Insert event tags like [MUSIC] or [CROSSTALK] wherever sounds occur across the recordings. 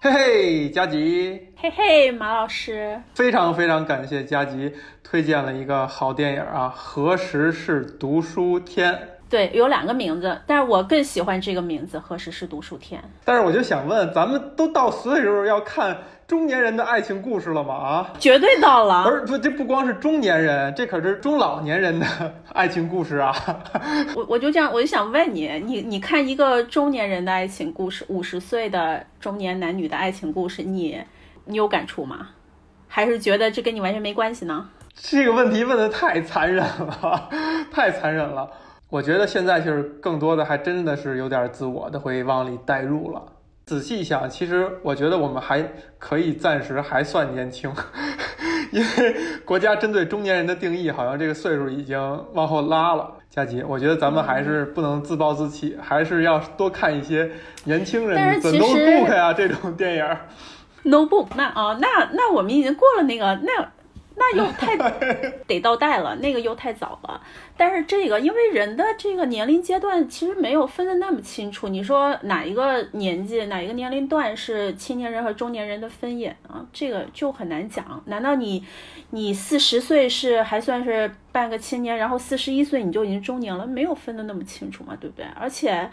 嘿嘿，佳吉，嘿嘿，马老师，非常非常感谢佳吉推荐了一个好电影啊！何时是读书天？对，有两个名字，但是我更喜欢这个名字“何时是读书天”。但是我就想问，咱们都到岁数要看中年人的爱情故事了吗？啊，绝对到了。而不，这不光是中年人，这可是中老年人的爱情故事啊！我我就这样，我就想问你，你你看一个中年人的爱情故事，五十岁的中年男女的爱情故事，你你有感触吗？还是觉得这跟你完全没关系呢？这个问题问的太残忍了，[LAUGHS] 太残忍了。我觉得现在就是更多的还真的是有点自我的会往里带入了。仔细一想，其实我觉得我们还可以暂时还算年轻，[LAUGHS] 因为国家针对中年人的定义好像这个岁数已经往后拉了。佳琪，我觉得咱们还是不能自暴自弃，还是要多看一些年轻人的 notebook 呀这种电影。notebook 那啊，那那我们已经过了那个那。那又太 [LAUGHS] 得到带了，那个又太早了。但是这个，因为人的这个年龄阶段其实没有分得那么清楚。你说哪一个年纪、哪一个年龄段是青年人和中年人的分野啊？这个就很难讲。难道你，你四十岁是还算是半个青年，然后四十一岁你就已经中年了？没有分得那么清楚嘛，对不对？而且。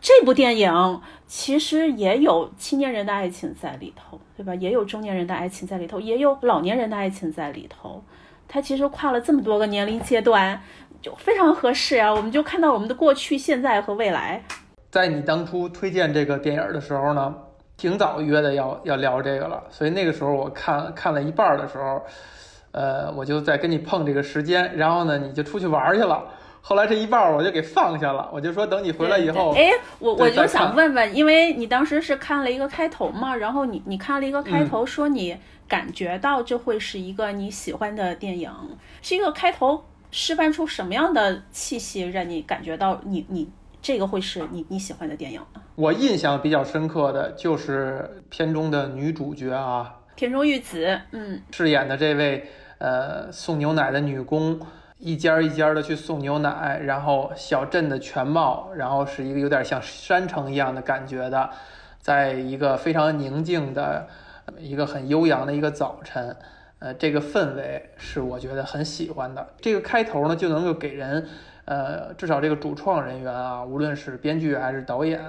这部电影其实也有青年人的爱情在里头，对吧？也有中年人的爱情在里头，也有老年人的爱情在里头。它其实跨了这么多个年龄阶段，就非常合适啊！我们就看到我们的过去、现在和未来。在你当初推荐这个电影的时候呢，挺早约的要要聊这个了，所以那个时候我看看了一半的时候，呃，我就在跟你碰这个时间，然后呢，你就出去玩去了。后来这一半我就给放下了，我就说等你回来以后，哎，我我就想问问，因为你当时是看了一个开头嘛，然后你你看了一个开头，说你感觉到这会是一个你喜欢的电影，是一个开头示范出什么样的气息，让你感觉到你你这个会是你你喜欢的电影呢？我印象比较深刻的就是片中的女主角啊，田中裕子，嗯，饰演的这位呃送牛奶的女工。一家一家的去送牛奶，然后小镇的全貌，然后是一个有点像山城一样的感觉的，在一个非常宁静的、一个很悠扬的一个早晨，呃，这个氛围是我觉得很喜欢的。这个开头呢，就能够给人，呃，至少这个主创人员啊，无论是编剧还是导演，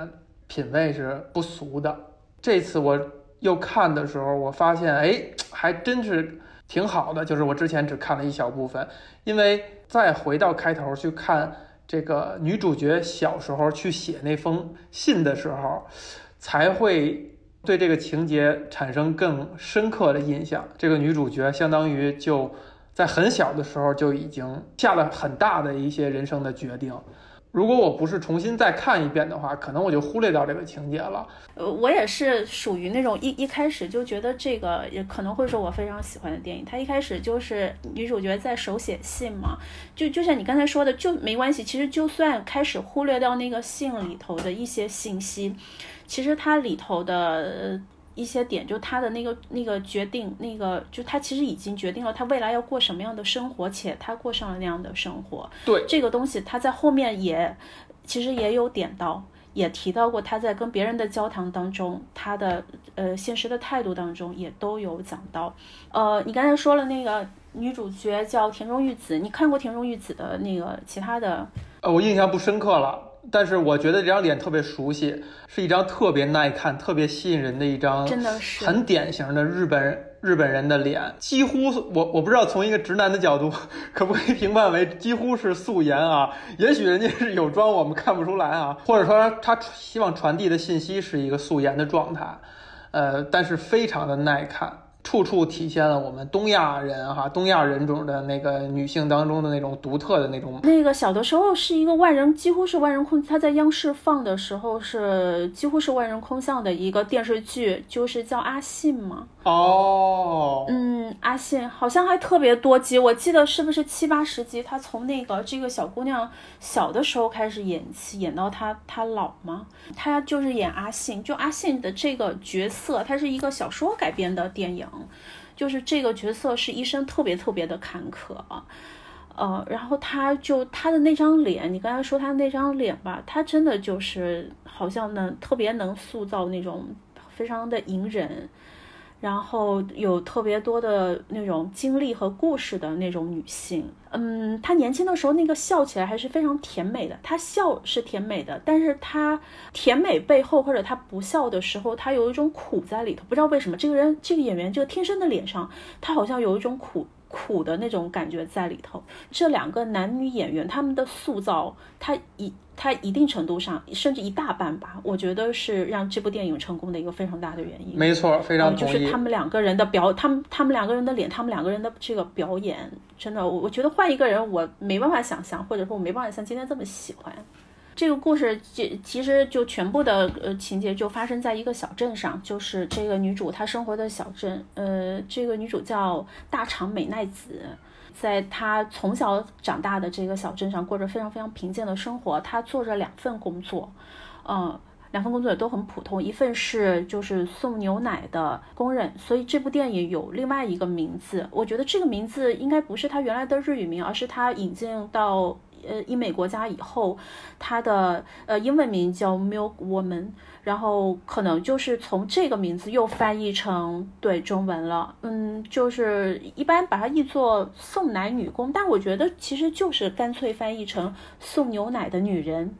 品味是不俗的。这次我又看的时候，我发现，哎，还真是。挺好的，就是我之前只看了一小部分，因为再回到开头去看这个女主角小时候去写那封信的时候，才会对这个情节产生更深刻的印象。这个女主角相当于就在很小的时候就已经下了很大的一些人生的决定。如果我不是重新再看一遍的话，可能我就忽略掉这个情节了。呃，我也是属于那种一一开始就觉得这个也可能会是我非常喜欢的电影。它一开始就是女主角在手写信嘛，就就像你刚才说的，就没关系。其实就算开始忽略掉那个信里头的一些信息，其实它里头的。一些点，就他的那个那个决定，那个就他其实已经决定了他未来要过什么样的生活，且他过上了那样的生活。对这个东西，他在后面也其实也有点到，也提到过他在跟别人的交谈当中，他的呃现实的态度当中也都有讲到。呃，你刚才说了那个女主角叫田中裕子，你看过田中裕子的那个其他的？呃，我印象不深刻了。但是我觉得这张脸特别熟悉，是一张特别耐看、特别吸引人的一张，真的是很典型的日本日本人的脸。几乎我我不知道从一个直男的角度，[LAUGHS] 可不可以评判为几乎是素颜啊？也许人家是有妆，我们看不出来啊。或者说他希望传递的信息是一个素颜的状态，呃，但是非常的耐看。处处体现了我们东亚人哈，东亚人种的那个女性当中的那种独特的那种。那个小的时候是一个万人，几乎是万人空。他在央视放的时候是几乎是万人空巷的一个电视剧，就是叫阿信嘛。哦，嗯，阿信好像还特别多集，我记得是不是七八十集？他从那个这个小姑娘小的时候开始演戏，演到她她老吗？她就是演阿信，就阿信的这个角色，它是一个小说改编的电影，就是这个角色是一生特别特别的坎坷啊，呃，然后他就他的那张脸，你刚才说他那张脸吧，他真的就是好像能特别能塑造那种。非常的隐忍。然后有特别多的那种经历和故事的那种女性，嗯，她年轻的时候那个笑起来还是非常甜美的。她笑是甜美的，但是她甜美背后或者她不笑的时候，她有一种苦在里头。不知道为什么，这个人这个演员这个天生的脸上，他好像有一种苦苦的那种感觉在里头。这两个男女演员他们的塑造，他一。它一定程度上，甚至一大半吧，我觉得是让这部电影成功的一个非常大的原因。没错，非常同意。就是他们两个人的表，他们他们两个人的脸，他们两个人的这个表演，真的，我我觉得换一个人，我没办法想象，或者说我没办法像今天这么喜欢。这个故事，其其实就全部的呃情节就发生在一个小镇上，就是这个女主她生活的小镇。呃，这个女主叫大长美奈子。在他从小长大的这个小镇上，过着非常非常贫贱的生活。他做着两份工作，嗯，两份工作也都很普通。一份是就是送牛奶的工人。所以这部电影有另外一个名字，我觉得这个名字应该不是他原来的日语名，而是他引进到呃英美国家以后，它的呃英文名叫 Milk Woman。然后可能就是从这个名字又翻译成对中文了，嗯，就是一般把它译作送奶女工，但我觉得其实就是干脆翻译成送牛奶的女人。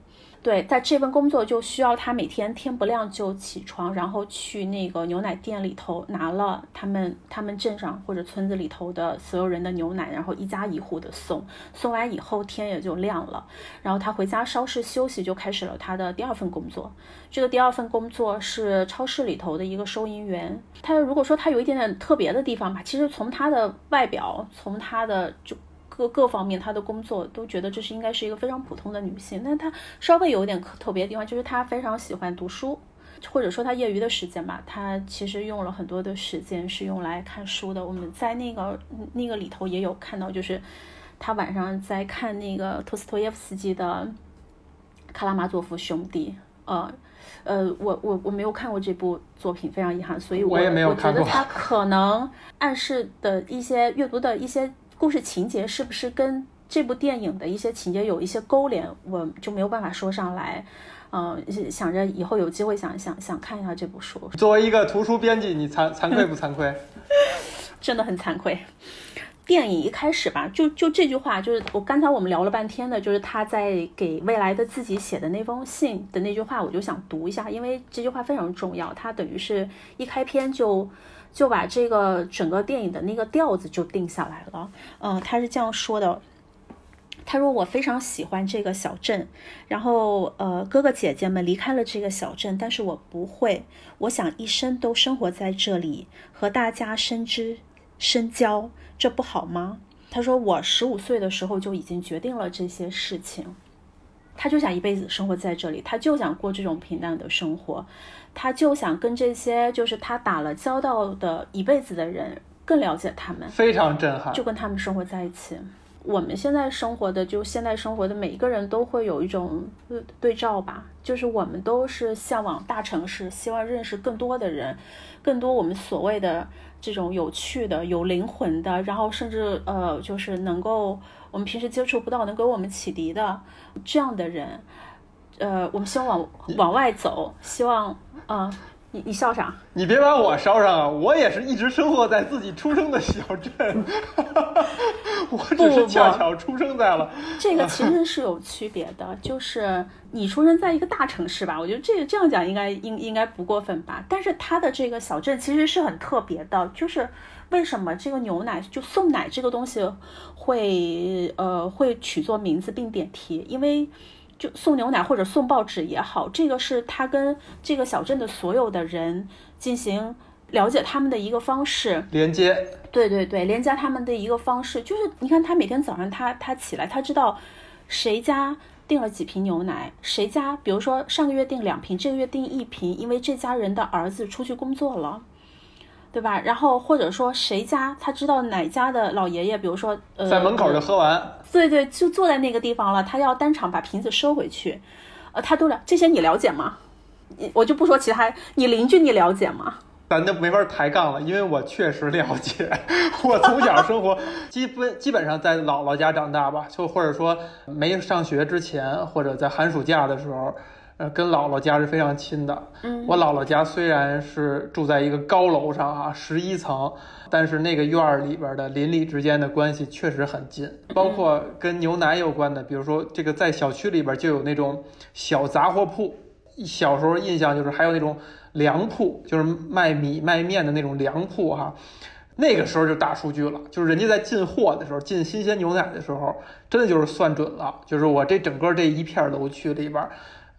对，在这份工作就需要他每天天不亮就起床，然后去那个牛奶店里头拿了他们他们镇上或者村子里头的所有人的牛奶，然后一家一户的送。送完以后天也就亮了，然后他回家稍事休息，就开始了他的第二份工作。这个第二份工作是超市里头的一个收银员。他如果说他有一点点特别的地方吧，其实从他的外表，从他的就。各各方面，她的工作都觉得这是应该是一个非常普通的女性，但她稍微有点特别的地方，就是她非常喜欢读书，或者说她业余的时间吧，她其实用了很多的时间是用来看书的。我们在那个那个里头也有看到，就是她晚上在看那个托斯托耶夫斯基的《卡拉马佐夫兄弟》。呃呃，我我我没有看过这部作品，非常遗憾，所以我也没有看过。我觉得他可能暗示的一些阅读的一些。故事情节是不是跟这部电影的一些情节有一些勾连，我就没有办法说上来。嗯，想着以后有机会想想想看一下这部书。作为一个图书编辑，你惭惭愧不惭愧？[LAUGHS] 真的很惭愧。电影一开始吧，就就这句话，就是我刚才我们聊了半天的，就是他在给未来的自己写的那封信的那句话，我就想读一下，因为这句话非常重要，它等于是一开篇就。就把这个整个电影的那个调子就定下来了。嗯，他是这样说的：“他说我非常喜欢这个小镇，然后呃，哥哥姐姐们离开了这个小镇，但是我不会，我想一生都生活在这里，和大家深知深交，这不好吗？”他说我十五岁的时候就已经决定了这些事情，他就想一辈子生活在这里，他就想过这种平淡的生活。他就想跟这些就是他打了交道的一辈子的人更了解他们，非常震撼，就跟他们生活在一起。我们现在生活的，就现在生活的每一个人都会有一种对照吧，就是我们都是向往大城市，希望认识更多的人，更多我们所谓的这种有趣的、有灵魂的，然后甚至呃，就是能够我们平时接触不到、能给我们启迪的这样的人。呃，我们希望往往外走，希望。啊，你你笑啥？你别把我烧上啊！我也是一直生活在自己出生的小镇，[LAUGHS] 我只是恰巧出生在了。这个其实 [LAUGHS] 是有区别的，就是你出生在一个大城市吧，我觉得这个这样讲应该应应该不过分吧。但是他的这个小镇其实是很特别的，就是为什么这个牛奶就送奶这个东西会呃会取作名字并点题，因为。就送牛奶或者送报纸也好，这个是他跟这个小镇的所有的人进行了解他们的一个方式，连接。对对对，连接他们的一个方式，就是你看他每天早上他他起来，他知道谁家订了几瓶牛奶，谁家比如说上个月订两瓶，这个月订一瓶，因为这家人的儿子出去工作了。对吧？然后或者说谁家他知道哪家的老爷爷，比如说呃，在门口就喝完，对对，就坐在那个地方了，他要当场把瓶子收回去，呃，他都了这些你了解吗？我就不说其他，你邻居你了解吗？咱就没法抬杠了，因为我确实了解，[LAUGHS] 我从小生活基本基本上在姥姥家长大吧，就或者说没上学之前，或者在寒暑假的时候。呃，跟姥姥家是非常亲的。嗯，我姥姥家虽然是住在一个高楼上啊，十一层，但是那个院儿里边的邻里之间的关系确实很近，包括跟牛奶有关的，比如说这个在小区里边就有那种小杂货铺，小时候印象就是还有那种粮铺，就是卖米卖面的那种粮铺哈。那个时候就大数据了，就是人家在进货的时候，进新鲜牛奶的时候，真的就是算准了，就是我这整个这一片楼区里边。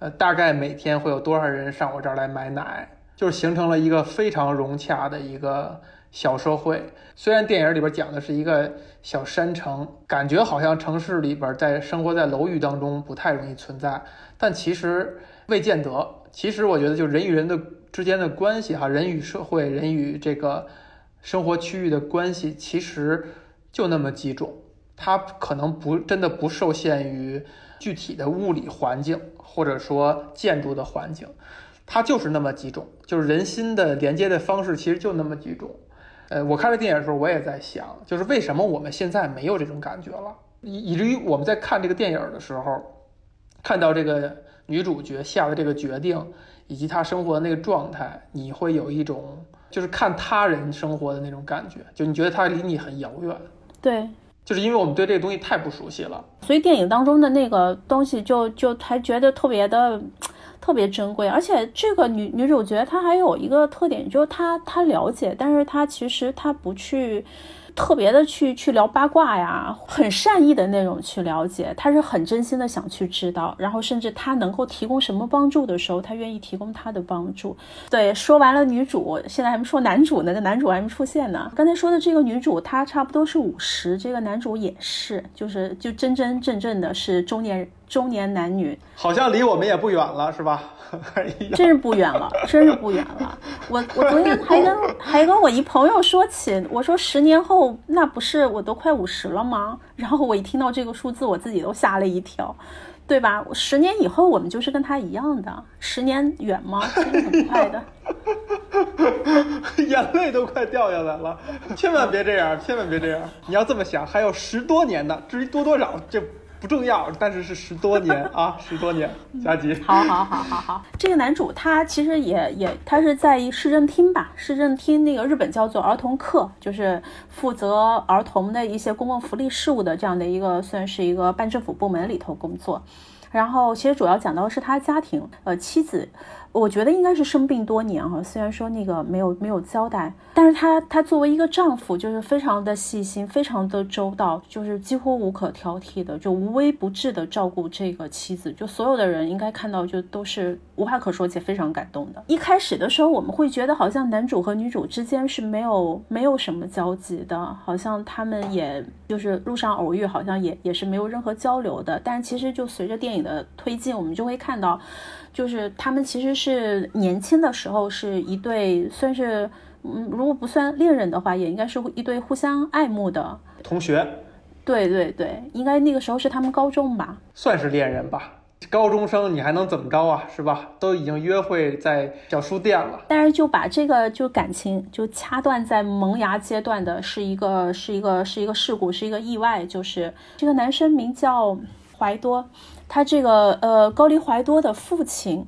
呃，大概每天会有多少人上我这儿来买奶，就是形成了一个非常融洽的一个小社会。虽然电影里边讲的是一个小山城，感觉好像城市里边在生活在楼宇当中不太容易存在，但其实未见得。其实我觉得，就人与人的之间的关系，哈，人与社会、人与这个生活区域的关系，其实就那么几种，它可能不真的不受限于具体的物理环境。或者说建筑的环境，它就是那么几种，就是人心的连接的方式，其实就那么几种。呃，我看这电影的时候，我也在想，就是为什么我们现在没有这种感觉了，以以至于我们在看这个电影的时候，看到这个女主角下的这个决定，以及她生活的那个状态，你会有一种就是看他人生活的那种感觉，就你觉得他离你很遥远。对。就是因为我们对这个东西太不熟悉了，所以电影当中的那个东西就就还觉得特别的特别珍贵，而且这个女女主角她还有一个特点，就是她她了解，但是她其实她不去。特别的去去聊八卦呀，很善意的那种去了解，他是很真心的想去知道，然后甚至他能够提供什么帮助的时候，他愿意提供他的帮助。对，说完了女主，现在还没说男主呢，这男主还没出现呢。[LAUGHS] 刚才说的这个女主，她差不多是五十，这个男主也是，就是就真真正正的是中年中年男女，好像离我们也不远了，是吧？[LAUGHS] 真是不远了，真是不远了。我我昨天 [LAUGHS] 还跟还跟我一朋友说起，我说十年后那不是我都快五十了吗？然后我一听到这个数字，我自己都吓了一跳，对吧？十年以后我们就是跟他一样的，十年远吗？真的很快的，[LAUGHS] 眼泪都快掉下来了。千万别这样，千万别这样。你要这么想，还有十多年呢。至于多多少，这。不重要，但是是十多年啊，[LAUGHS] 十多年，加急。好好好好好，这个男主他其实也也他是在市政厅吧，市政厅那个日本叫做儿童课，就是负责儿童的一些公共福利事务的这样的一个，算是一个半政府部门里头工作。然后其实主要讲到的是他家庭，呃，妻子。我觉得应该是生病多年哈，虽然说那个没有没有交代，但是他他作为一个丈夫，就是非常的细心，非常的周到，就是几乎无可挑剔的，就无微不至的照顾这个妻子，就所有的人应该看到就都是无话可说且非常感动的。一开始的时候，我们会觉得好像男主和女主之间是没有没有什么交集的，好像他们也就是路上偶遇，好像也也是没有任何交流的。但其实就随着电影的推进，我们就会看到。就是他们其实是年轻的时候是一对，算是嗯，如果不算恋人的话，也应该是一对互相爱慕的同学。对对对，应该那个时候是他们高中吧？算是恋人吧。高中生你还能怎么着啊？是吧？都已经约会在小书店了。但是就把这个就感情就掐断在萌芽阶段的是一个是一个是一个事故，是一个意外。就是这个男生名叫怀多。他这个呃，高梨怀多的父亲，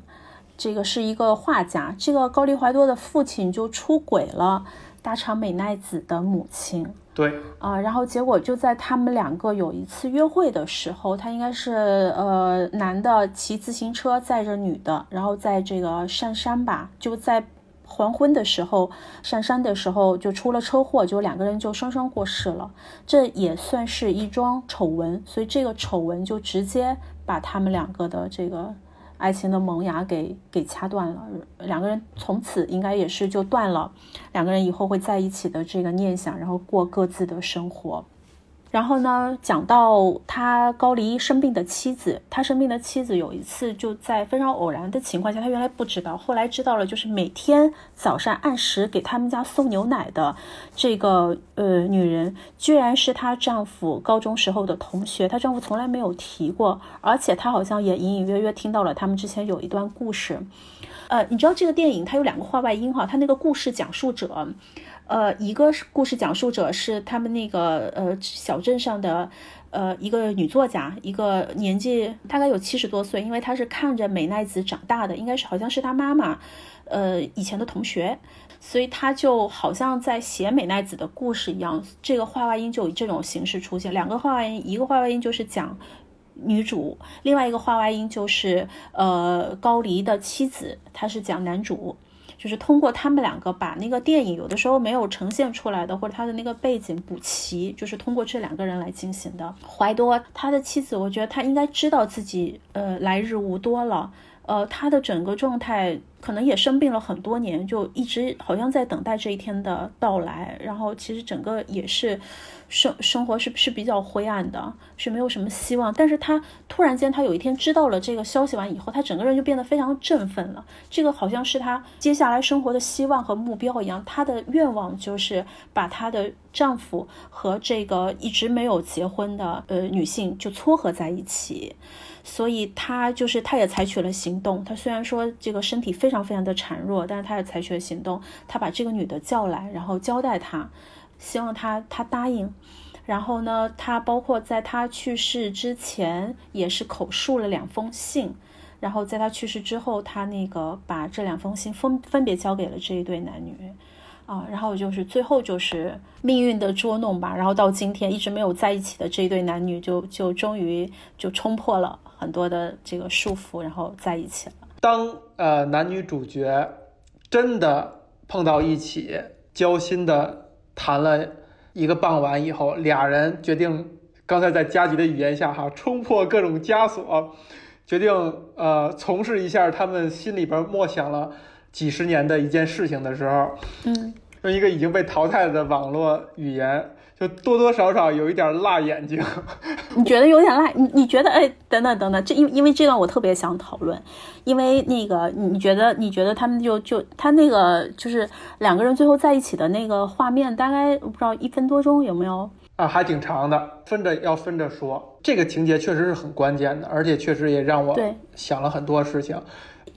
这个是一个画家。这个高利怀多的父亲就出轨了大长美奈子的母亲。对啊，然后结果就在他们两个有一次约会的时候，他应该是呃男的骑自行车载着女的，然后在这个上山吧，就在。黄昏的时候上山的时候就出了车祸，就两个人就双双过世了。这也算是一桩丑闻，所以这个丑闻就直接把他们两个的这个爱情的萌芽给给掐断了。两个人从此应该也是就断了两个人以后会在一起的这个念想，然后过各自的生活。然后呢，讲到他高梨生病的妻子，他生病的妻子有一次就在非常偶然的情况下，他原来不知道，后来知道了，就是每天早上按时给他们家送牛奶的这个呃女人，居然是她丈夫高中时候的同学，她丈夫从来没有提过，而且她好像也隐隐约约听到了他们之前有一段故事，呃，你知道这个电影它有两个话外音哈，它那个故事讲述者。呃，一个是故事讲述者是他们那个呃小镇上的呃一个女作家，一个年纪大概有七十多岁，因为她是看着美奈子长大的，应该是好像是她妈妈呃以前的同学，所以她就好像在写美奈子的故事一样。这个画外音就以这种形式出现，两个画外音，一个画外音就是讲女主，另外一个画外音就是呃高梨的妻子，她是讲男主。就是通过他们两个把那个电影有的时候没有呈现出来的，或者他的那个背景补齐，就是通过这两个人来进行的。怀多他的妻子，我觉得他应该知道自己呃来日无多了，呃，他的整个状态可能也生病了很多年，就一直好像在等待这一天的到来。然后其实整个也是。生生活是是比较灰暗的，是没有什么希望。但是他突然间，他有一天知道了这个消息完以后，他整个人就变得非常振奋了。这个好像是他接下来生活的希望和目标一样。她的愿望就是把她的丈夫和这个一直没有结婚的呃女性就撮合在一起。所以她就是她也采取了行动。她虽然说这个身体非常非常的孱弱，但是她也采取了行动。她把这个女的叫来，然后交代她。希望他他答应，然后呢，他包括在他去世之前也是口述了两封信，然后在他去世之后，他那个把这两封信分分别交给了这一对男女，啊，然后就是最后就是命运的捉弄吧，然后到今天一直没有在一起的这一对男女就就终于就冲破了很多的这个束缚，然后在一起了。当呃男女主角真的碰到一起，交心的。谈了一个傍晚以后，俩人决定，刚才在加急的语言下，哈，冲破各种枷锁，决定呃从事一下他们心里边默想了几十年的一件事情的时候，嗯，用一个已经被淘汰的网络语言。就多多少少有一点辣眼睛，你觉得有点辣？你你觉得？哎，等等等等，这因因为这段我特别想讨论，因为那个你觉得你觉得他们就就他那个就是两个人最后在一起的那个画面，大概我不知道一分多钟有没有啊？还挺长的，分着要分着说，这个情节确实是很关键的，而且确实也让我想了很多事情。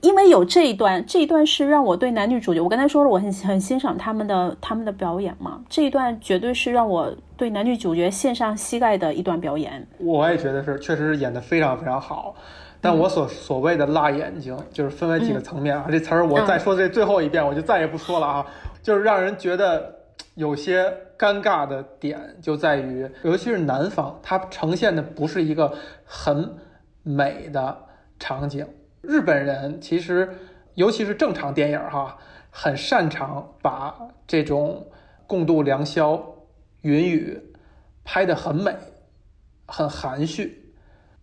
因为有这一段，这一段是让我对男女主角，我刚才说了，我很很欣赏他们的他们的表演嘛。这一段绝对是让我对男女主角献上膝盖的一段表演。我也觉得是，确实是演的非常非常好。但我所所谓的辣眼睛，就是分为几个层面啊。这词儿我再说这最后一遍，我就再也不说了啊。就是让人觉得有些尴尬的点，就在于，尤其是南方，它呈现的不是一个很美的场景。日本人其实，尤其是正常电影哈，很擅长把这种共度良宵、云雨拍得很美、很含蓄。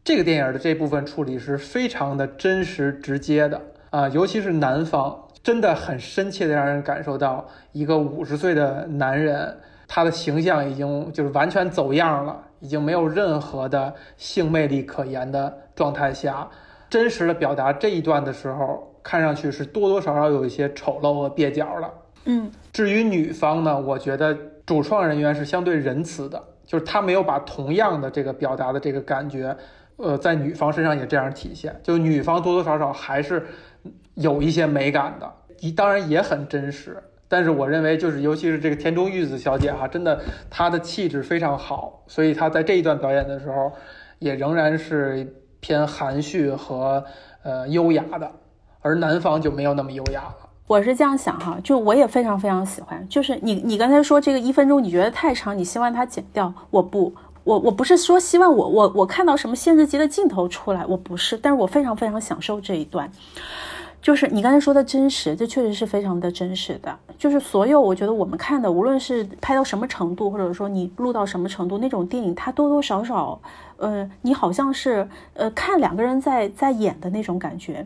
这个电影的这部分处理是非常的真实、直接的啊，尤其是男方，真的很深切的让人感受到一个五十岁的男人，他的形象已经就是完全走样了，已经没有任何的性魅力可言的状态下。真实的表达这一段的时候，看上去是多多少少有一些丑陋和蹩脚的。嗯，至于女方呢，我觉得主创人员是相对仁慈的，就是他没有把同样的这个表达的这个感觉，呃，在女方身上也这样体现。就女方多多少少还是有一些美感的，一当然也很真实。但是我认为，就是尤其是这个田中裕子小姐哈，真的她的气质非常好，所以她在这一段表演的时候，也仍然是。偏含蓄和呃优雅的，而南方就没有那么优雅了。我是这样想哈，就我也非常非常喜欢。就是你你刚才说这个一分钟你觉得太长，你希望它剪掉？我不，我我不是说希望我我我看到什么限制级的镜头出来，我不是。但是我非常非常享受这一段。就是你刚才说的真实，这确实是非常的真实的。就是所有我觉得我们看的，无论是拍到什么程度，或者说你录到什么程度，那种电影它多多少少，呃，你好像是呃看两个人在在演的那种感觉。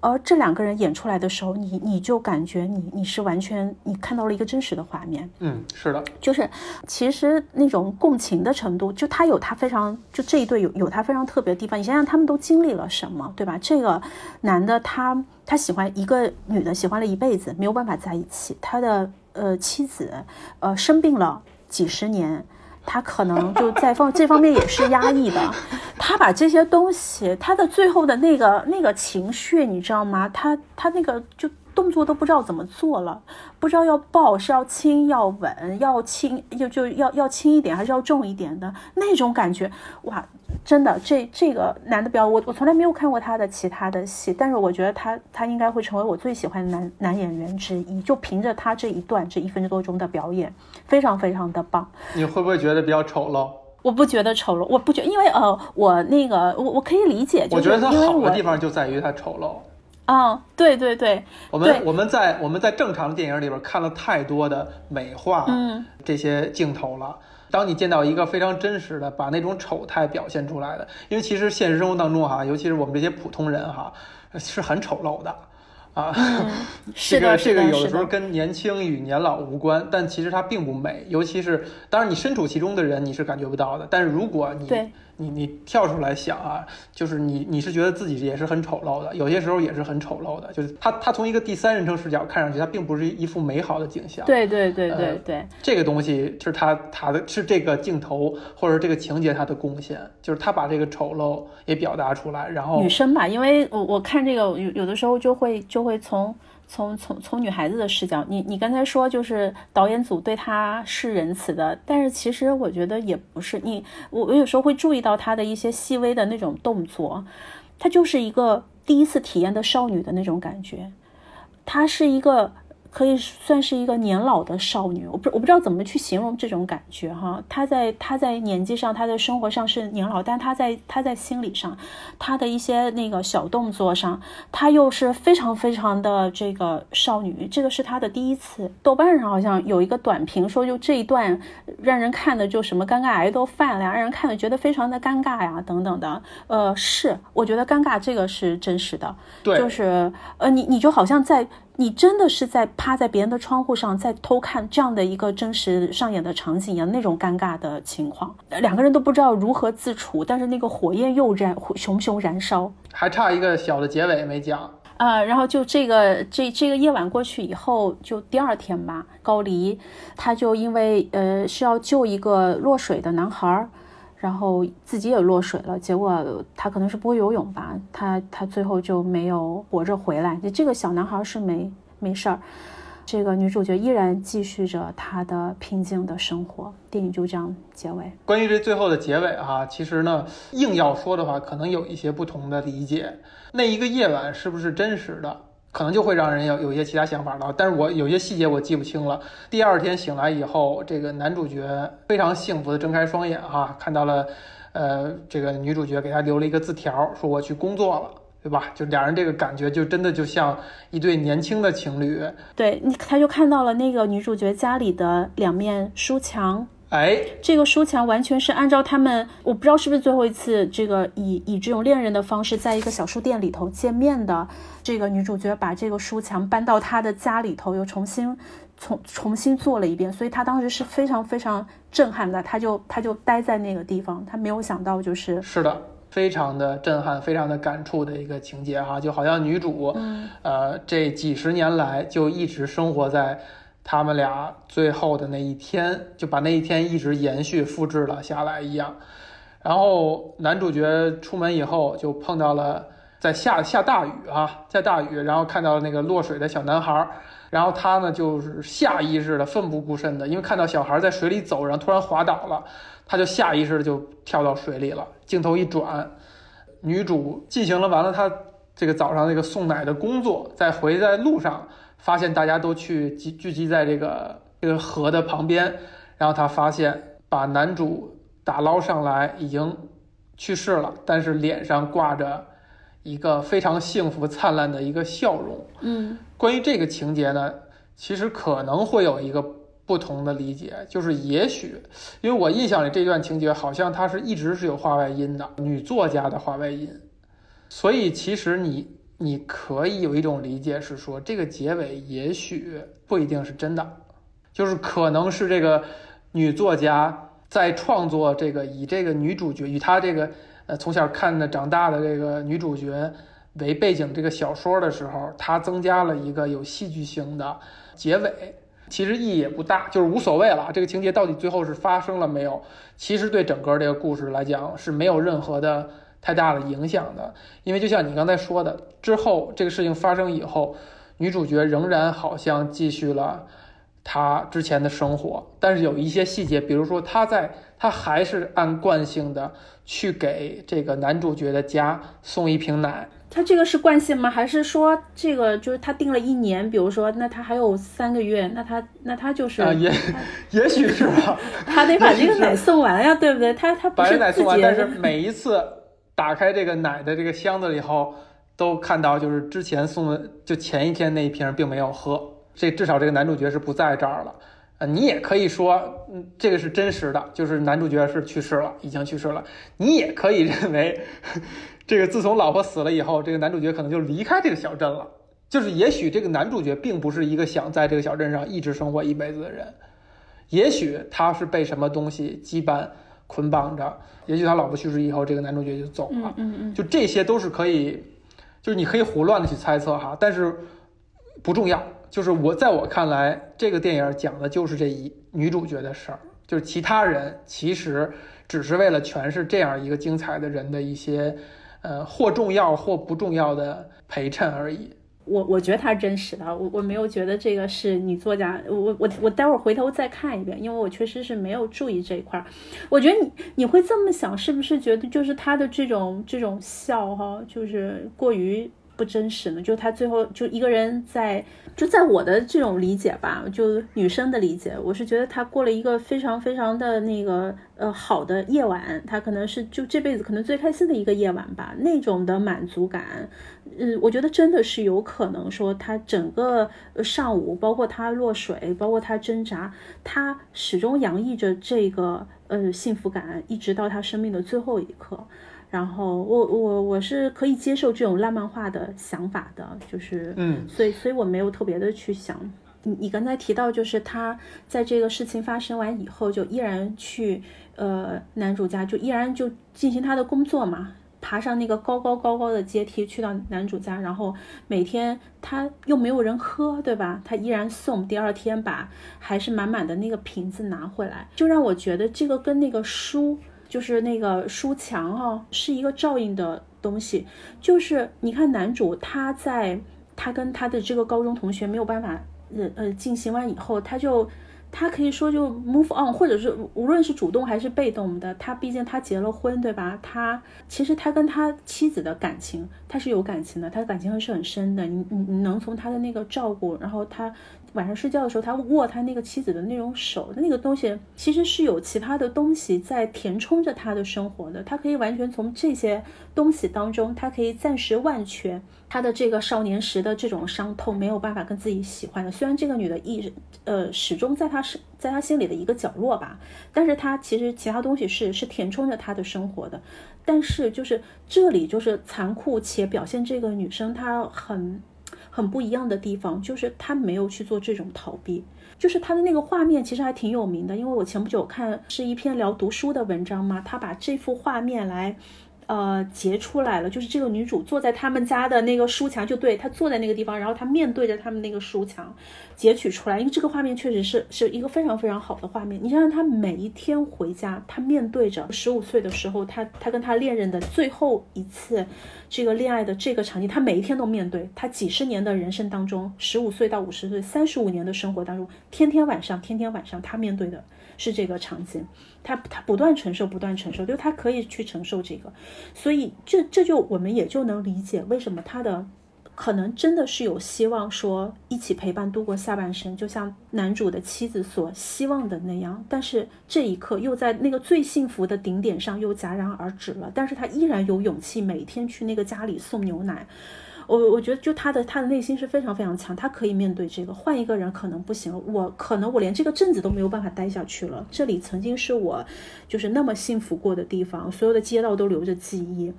而这两个人演出来的时候，你你就感觉你你是完全你看到了一个真实的画面。嗯，是的，就是其实那种共情的程度，就他有他非常就这一对有有他非常特别的地方。你想想他们都经历了什么，对吧？这个男的他他喜欢一个女的，喜欢了一辈子没有办法在一起。他的呃妻子呃生病了几十年。他可能就在方这方面也是压抑的，他把这些东西，他的最后的那个那个情绪，你知道吗？他他那个就动作都不知道怎么做了，不知道要抱是要轻要稳，要轻就就要要轻一点还是要重一点的那种感觉，哇，真的这这个男的表我我从来没有看过他的其他的戏，但是我觉得他他应该会成为我最喜欢的男男演员之一，就凭着他这一段这一分多钟的表演，非常非常的棒。你会不会觉得比较丑陋？我不觉得丑陋，我不觉，因为呃，我那个我我可以理解，我觉得他好的地方就在于他丑陋。啊，对对对，我们我们在我们在正常的电影里边看了太多的美化嗯这些镜头了。当你见到一个非常真实的把那种丑态表现出来的，因为其实现实生活当中哈，尤其是我们这些普通人哈，是很丑陋的。啊，这个这个有的时候跟年轻与年老无关，但其实它并不美，尤其是当然你身处其中的人你是感觉不到的，但是如果你。你你跳出来想啊，就是你你是觉得自己也是很丑陋的，有些时候也是很丑陋的，就是他他从一个第三人称视角看上去，他并不是一幅美好的景象。对对对对对，这个东西是他他的是这个镜头或者这个情节他的贡献，就是他把这个丑陋也表达出来，然后女生吧，因为我我看这个有有的时候就会就会从。从从从女孩子的视角，你你刚才说就是导演组对她是仁慈的，但是其实我觉得也不是。你我我有时候会注意到她的一些细微的那种动作，她就是一个第一次体验的少女的那种感觉，她是一个。可以算是一个年老的少女，我不我不知道怎么去形容这种感觉哈。她在她在年纪上，她在生活上是年老，但她在她在心理上，她的一些那个小动作上，她又是非常非常的这个少女。这个是她的第一次。豆瓣上好像有一个短评说，就这一段让人看的就什么尴尬癌都犯了呀，让人看的觉得非常的尴尬呀等等的。呃，是，我觉得尴尬这个是真实的，对，就是呃，你你就好像在。你真的是在趴在别人的窗户上，在偷看这样的一个真实上演的场景一样，那种尴尬的情况，两个人都不知道如何自处，但是那个火焰又燃，熊熊燃烧，还差一个小的结尾没讲啊。然后就这个这这个夜晚过去以后，就第二天吧，高黎他就因为呃是要救一个落水的男孩。然后自己也落水了，结果他可能是不会游泳吧，他他最后就没有活着回来。这个小男孩是没没事儿，这个女主角依然继续着她的平静的生活。电影就这样结尾。关于这最后的结尾哈，其实呢，硬要说的话，可能有一些不同的理解。那一个夜晚是不是真实的？可能就会让人有有一些其他想法了，但是我有些细节我记不清了。第二天醒来以后，这个男主角非常幸福的睁开双眼，哈，看到了，呃，这个女主角给他留了一个字条，说我去工作了，对吧？就俩人这个感觉，就真的就像一对年轻的情侣。对，你他就看到了那个女主角家里的两面书墙。哎，这个书墙完全是按照他们，我不知道是不是最后一次这个以以这种恋人的方式，在一个小书店里头见面的。这个女主角把这个书墙搬到她的家里头，又重新重重新做了一遍，所以她当时是非常非常震撼的。她就她就待在那个地方，她没有想到就是是的，非常的震撼，非常的感触的一个情节哈，就好像女主，呃，这几十年来就一直生活在。他们俩最后的那一天，就把那一天一直延续复制了下来一样。然后男主角出门以后，就碰到了在下下大雨啊，下大雨，然后看到那个落水的小男孩。然后他呢，就是下意识的奋不顾身的，因为看到小孩在水里走，然后突然滑倒了，他就下意识的就跳到水里了。镜头一转，女主进行了完了她这个早上那个送奶的工作，在回在路上。发现大家都去集聚集在这个这个河的旁边，然后他发现把男主打捞上来已经去世了，但是脸上挂着一个非常幸福灿烂的一个笑容。嗯，关于这个情节呢，其实可能会有一个不同的理解，就是也许因为我印象里这段情节好像它是一直是有画外音的，女作家的画外音，所以其实你。你可以有一种理解是说，这个结尾也许不一定是真的，就是可能是这个女作家在创作这个以这个女主角与她这个呃从小看的长大的这个女主角为背景这个小说的时候，她增加了一个有戏剧性的结尾，其实意义也不大，就是无所谓了。这个情节到底最后是发生了没有？其实对整个这个故事来讲是没有任何的。太大的影响的，因为就像你刚才说的，之后这个事情发生以后，女主角仍然好像继续了她之前的生活，但是有一些细节，比如说她在她还是按惯性的去给这个男主角的家送一瓶奶。他这个是惯性吗？还是说这个就是他定了一年？比如说，那他还有三个月，那他那他就是啊，也也许是吧，他得把这个奶送完呀，对不对？他他把奶送完，但是每一次打开这个奶的这个箱子以后，都看到就是之前送的，就前一天那一瓶并没有喝，这至少这个男主角是不在这儿了。呃，你也可以说，嗯，这个是真实的，就是男主角是去世了，已经去世了。你也可以认为。[LAUGHS] 这个自从老婆死了以后，这个男主角可能就离开这个小镇了。就是也许这个男主角并不是一个想在这个小镇上一直生活一辈子的人，也许他是被什么东西羁绊捆绑着。也许他老婆去世以后，这个男主角就走了。嗯嗯，就这些都是可以，就是你可以胡乱的去猜测哈，但是不重要。就是我在我看来，这个电影讲的就是这一女主角的事儿，就是其他人其实只是为了诠释这样一个精彩的人的一些。呃，或重要或不重要的陪衬而已。我我觉得它是真实的，我我没有觉得这个是女作家。我我我待会儿回头再看一遍，因为我确实是没有注意这一块儿。我觉得你你会这么想，是不是觉得就是他的这种这种笑哈，就是过于不真实呢？就他最后就一个人在。就在我的这种理解吧，就女生的理解，我是觉得他过了一个非常非常的那个呃好的夜晚，他可能是就这辈子可能最开心的一个夜晚吧，那种的满足感，嗯，我觉得真的是有可能说他整个上午，包括他落水，包括他挣扎，他始终洋溢着这个呃幸福感，一直到他生命的最后一刻。然后我我我是可以接受这种浪漫化的想法的，就是嗯，所以所以我没有特别的去想。你你刚才提到，就是他在这个事情发生完以后，就依然去呃男主家，就依然就进行他的工作嘛，爬上那个高高高高的阶梯去到男主家，然后每天他又没有人喝，对吧？他依然送，第二天把还是满满的那个瓶子拿回来，就让我觉得这个跟那个书。就是那个书墙哈，是一个照应的东西。就是你看男主他在他跟他的这个高中同学没有办法呃呃进行完以后，他就他可以说就 move on，或者是无论是主动还是被动的，他毕竟他结了婚，对吧？他其实他跟他妻子的感情他是有感情的，他的感情还是很深的。你你你能从他的那个照顾，然后他。晚上睡觉的时候，他握他那个妻子的那种手，那个东西其实是有其他的东西在填充着他的生活的。他可以完全从这些东西当中，他可以暂时忘却他的这个少年时的这种伤痛，没有办法跟自己喜欢的。虽然这个女的一呃始终在他是在他心里的一个角落吧，但是他其实其他东西是是填充着他的生活的。但是就是这里就是残酷且表现这个女生她很。很不一样的地方就是他没有去做这种逃避，就是他的那个画面其实还挺有名的，因为我前不久看是一篇聊读书的文章嘛，他把这幅画面来。呃，截出来了，就是这个女主坐在他们家的那个书墙，就对她坐在那个地方，然后她面对着他们那个书墙，截取出来，因为这个画面确实是是一个非常非常好的画面。你想想，她每一天回家，她面对着十五岁的时候，她她跟她恋人的最后一次这个恋爱的这个场景，她每一天都面对。她几十年的人生当中，十五岁到五十岁，三十五年的生活当中，天天晚上，天天晚上，她面对的是这个场景。他他不断承受，不断承受，就他可以去承受这个，所以这这就我们也就能理解为什么他的可能真的是有希望说一起陪伴度过下半生，就像男主的妻子所希望的那样，但是这一刻又在那个最幸福的顶点上又戛然而止了，但是他依然有勇气每天去那个家里送牛奶。我我觉得就他的他的内心是非常非常强，他可以面对这个。换一个人可能不行，我可能我连这个镇子都没有办法待下去了。这里曾经是我就是那么幸福过的地方，所有的街道都留着记忆，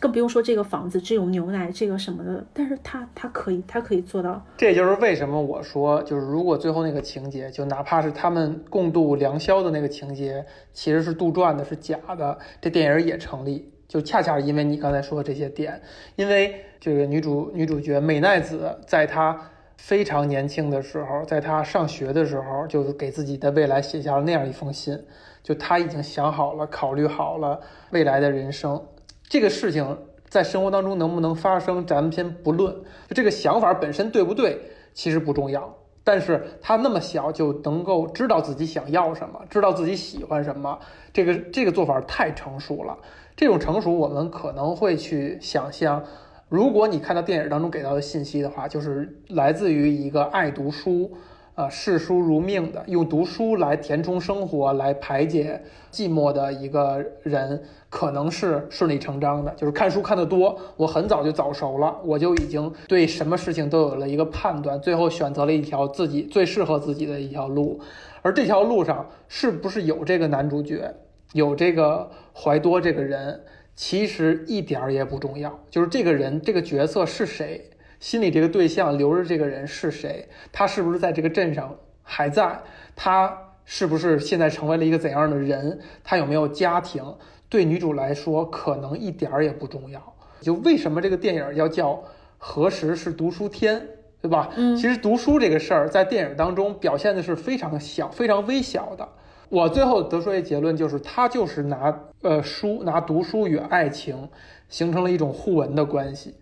更不用说这个房子，这种牛奶，这个什么的。但是他他可以，他可以做到。这也就是为什么我说，就是如果最后那个情节，就哪怕是他们共度良宵的那个情节，其实是杜撰的，是假的，这电影也成立。就恰恰因为你刚才说的这些点，因为这个女主女主角美奈子，在她非常年轻的时候，在她上学的时候，就给自己的未来写下了那样一封信，就她已经想好了，考虑好了未来的人生。这个事情在生活当中能不能发生，咱们先不论。这个想法本身对不对，其实不重要。但是他那么小就能够知道自己想要什么，知道自己喜欢什么，这个这个做法太成熟了。这种成熟，我们可能会去想象，如果你看到电影当中给到的信息的话，就是来自于一个爱读书。啊，视书如命的，用读书来填充生活，来排解寂寞的一个人，可能是顺理成章的。就是看书看得多，我很早就早熟了，我就已经对什么事情都有了一个判断，最后选择了一条自己最适合自己的一条路。而这条路上是不是有这个男主角，有这个怀多这个人，其实一点儿也不重要。就是这个人，这个角色是谁？心里这个对象留着这个人是谁？他是不是在这个镇上还在？他是不是现在成为了一个怎样的人？他有没有家庭？对女主来说，可能一点儿也不重要。就为什么这个电影要叫“何时是读书天”，对吧？嗯，其实读书这个事儿在电影当中表现的是非常小、非常微小的。我最后得出一结论，就是他就是拿呃书、拿读书与爱情形成了一种互文的关系。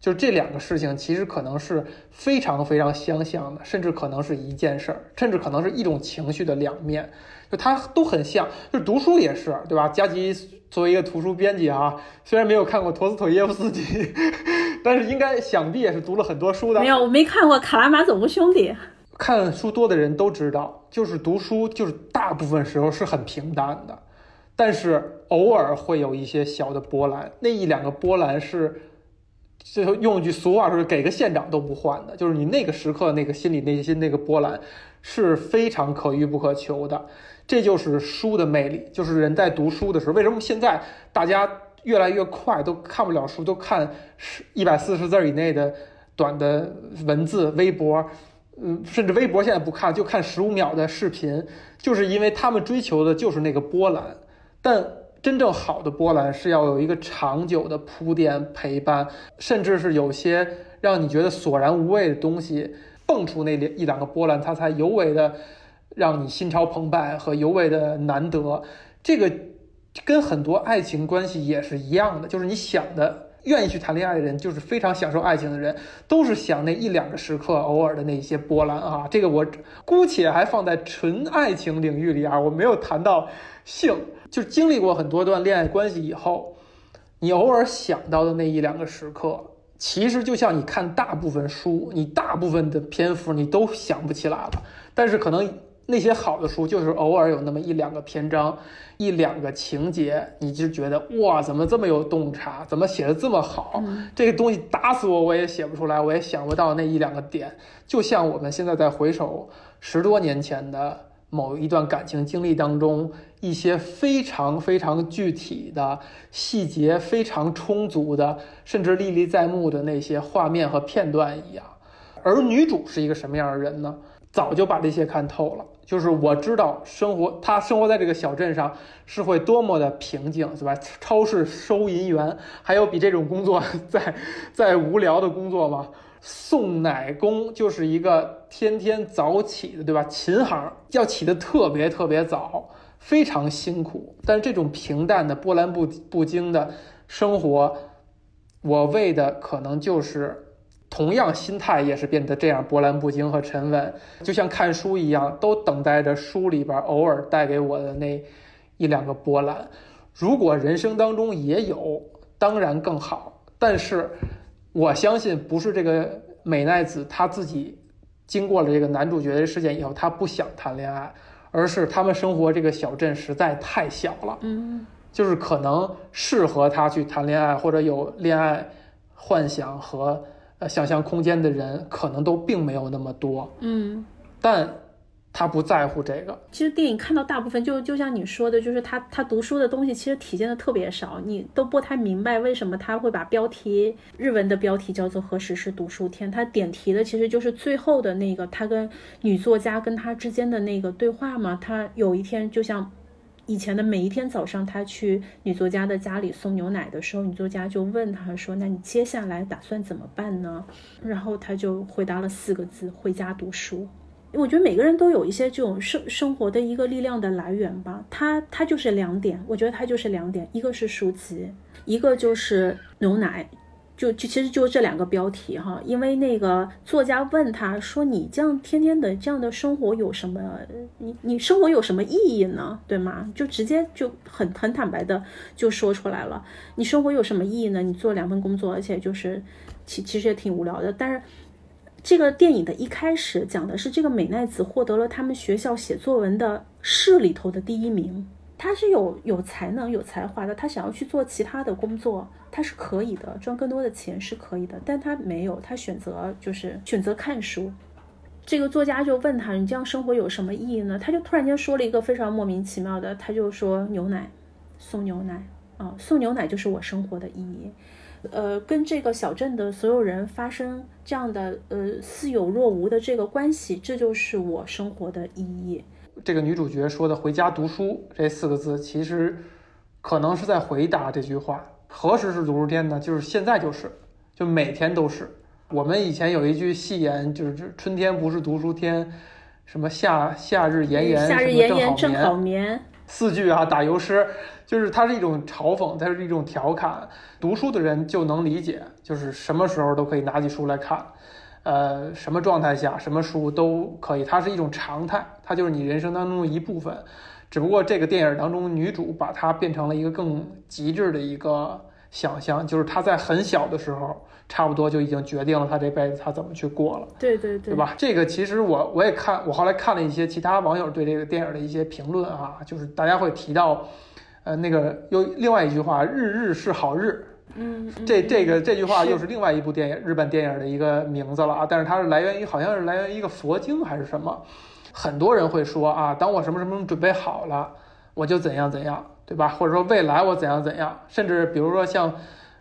就这两个事情，其实可能是非常非常相像的，甚至可能是一件事儿，甚至可能是一种情绪的两面，就它都很像。就读书也是，对吧？佳吉作为一个图书编辑啊，虽然没有看过陀思妥耶夫斯基，[LAUGHS] 但是应该想必也是读了很多书的。没有，我没看过《卡拉马佐夫兄弟》。看书多的人都知道，就是读书就是大部分时候是很平淡的，但是偶尔会有一些小的波澜，那一两个波澜是。最后用一句俗话说，给个县长都不换的，就是你那个时刻那个心里内心那个波澜是非常可遇不可求的。这就是书的魅力，就是人在读书的时候，为什么现在大家越来越快都看不了书，都看十一百四十字以内的短的文字微博，嗯，甚至微博现在不看，就看十五秒的视频，就是因为他们追求的就是那个波澜，但。真正好的波澜是要有一个长久的铺垫陪伴，甚至是有些让你觉得索然无味的东西蹦出那一两个波澜，它才尤为的让你心潮澎湃和尤为的难得。这个跟很多爱情关系也是一样的，就是你想的愿意去谈恋爱的人，就是非常享受爱情的人，都是想那一两个时刻偶尔的那些波澜啊。这个我姑且还放在纯爱情领域里啊，我没有谈到性。就经历过很多段恋爱关系以后，你偶尔想到的那一两个时刻，其实就像你看大部分书，你大部分的篇幅你都想不起来了。但是可能那些好的书，就是偶尔有那么一两个篇章，一两个情节，你就觉得哇，怎么这么有洞察，怎么写的这么好？这个东西打死我我也写不出来，我也想不到那一两个点。就像我们现在在回首十多年前的。某一段感情经历当中，一些非常非常具体的细节，非常充足的，甚至历历在目的那些画面和片段一样。而女主是一个什么样的人呢？早就把这些看透了。就是我知道生活，他生活在这个小镇上是会多么的平静，是吧？超市收银员，还有比这种工作 [LAUGHS] 再再无聊的工作吗？送奶工就是一个天天早起的，对吧？琴行要起得特别特别早，非常辛苦。但这种平淡的、波澜不不惊的生活，我为的可能就是同样心态也是变得这样波澜不惊和沉稳，就像看书一样，都等待着书里边偶尔带给我的那一两个波澜。如果人生当中也有，当然更好。但是。我相信不是这个美奈子她自己经过了这个男主角的事件以后，她不想谈恋爱，而是他们生活这个小镇实在太小了，嗯，就是可能适合她去谈恋爱或者有恋爱幻想和呃想象空间的人，可能都并没有那么多，嗯，但。他不在乎这个。其实电影看到大部分，就就像你说的，就是他他读书的东西其实体现的特别少，你都不太明白为什么他会把标题日文的标题叫做“何时是读书天”。他点题的其实就是最后的那个他跟女作家跟他之间的那个对话嘛。他有一天就像以前的每一天早上，他去女作家的家里送牛奶的时候，女作家就问他说：“那你接下来打算怎么办呢？”然后他就回答了四个字：“回家读书。”我觉得每个人都有一些这种生生活的一个力量的来源吧，它它就是两点，我觉得它就是两点，一个是书籍，一个就是牛奶。就就其实就这两个标题哈，因为那个作家问他说：“你这样天天的这样的生活有什么？你你生活有什么意义呢？对吗？”就直接就很很坦白的就说出来了。你生活有什么意义呢？你做两份工作，而且就是其其实也挺无聊的。但是这个电影的一开始讲的是这个美奈子获得了他们学校写作文的市里头的第一名。他是有有才能、有才华的，他想要去做其他的工作，他是可以的，赚更多的钱是可以的，但他没有，他选择就是选择看书。这个作家就问他：“你这样生活有什么意义呢？”他就突然间说了一个非常莫名其妙的，他就说：“牛奶，送牛奶啊，送牛奶就是我生活的意义。”呃，跟这个小镇的所有人发生这样的呃似有若无的这个关系，这就是我生活的意义。这个女主角说的“回家读书”这四个字，其实可能是在回答这句话：何时是读书天呢？就是现在，就是就每天都是。我们以前有一句戏言，就是“春天不是读书天”，什么夏夏日炎炎，夏日炎炎正好眠。四句啊，打油诗，就是它是一种嘲讽，它是一种调侃。读书的人就能理解，就是什么时候都可以拿起书来看。呃，什么状态下，什么书都可以，它是一种常态，它就是你人生当中的一部分。只不过这个电影当中，女主把它变成了一个更极致的一个想象，就是她在很小的时候，差不多就已经决定了她这辈子她怎么去过了。对对对，对吧？这个其实我我也看，我后来看了一些其他网友对这个电影的一些评论啊，就是大家会提到，呃，那个又另外一句话，日日是好日。嗯，这这个这句话又是另外一部电影，日本电影的一个名字了啊！但是它是来源于，好像是来源于一个佛经还是什么？很多人会说啊，当我什么什么准备好了，我就怎样怎样，对吧？或者说未来我怎样怎样？甚至比如说像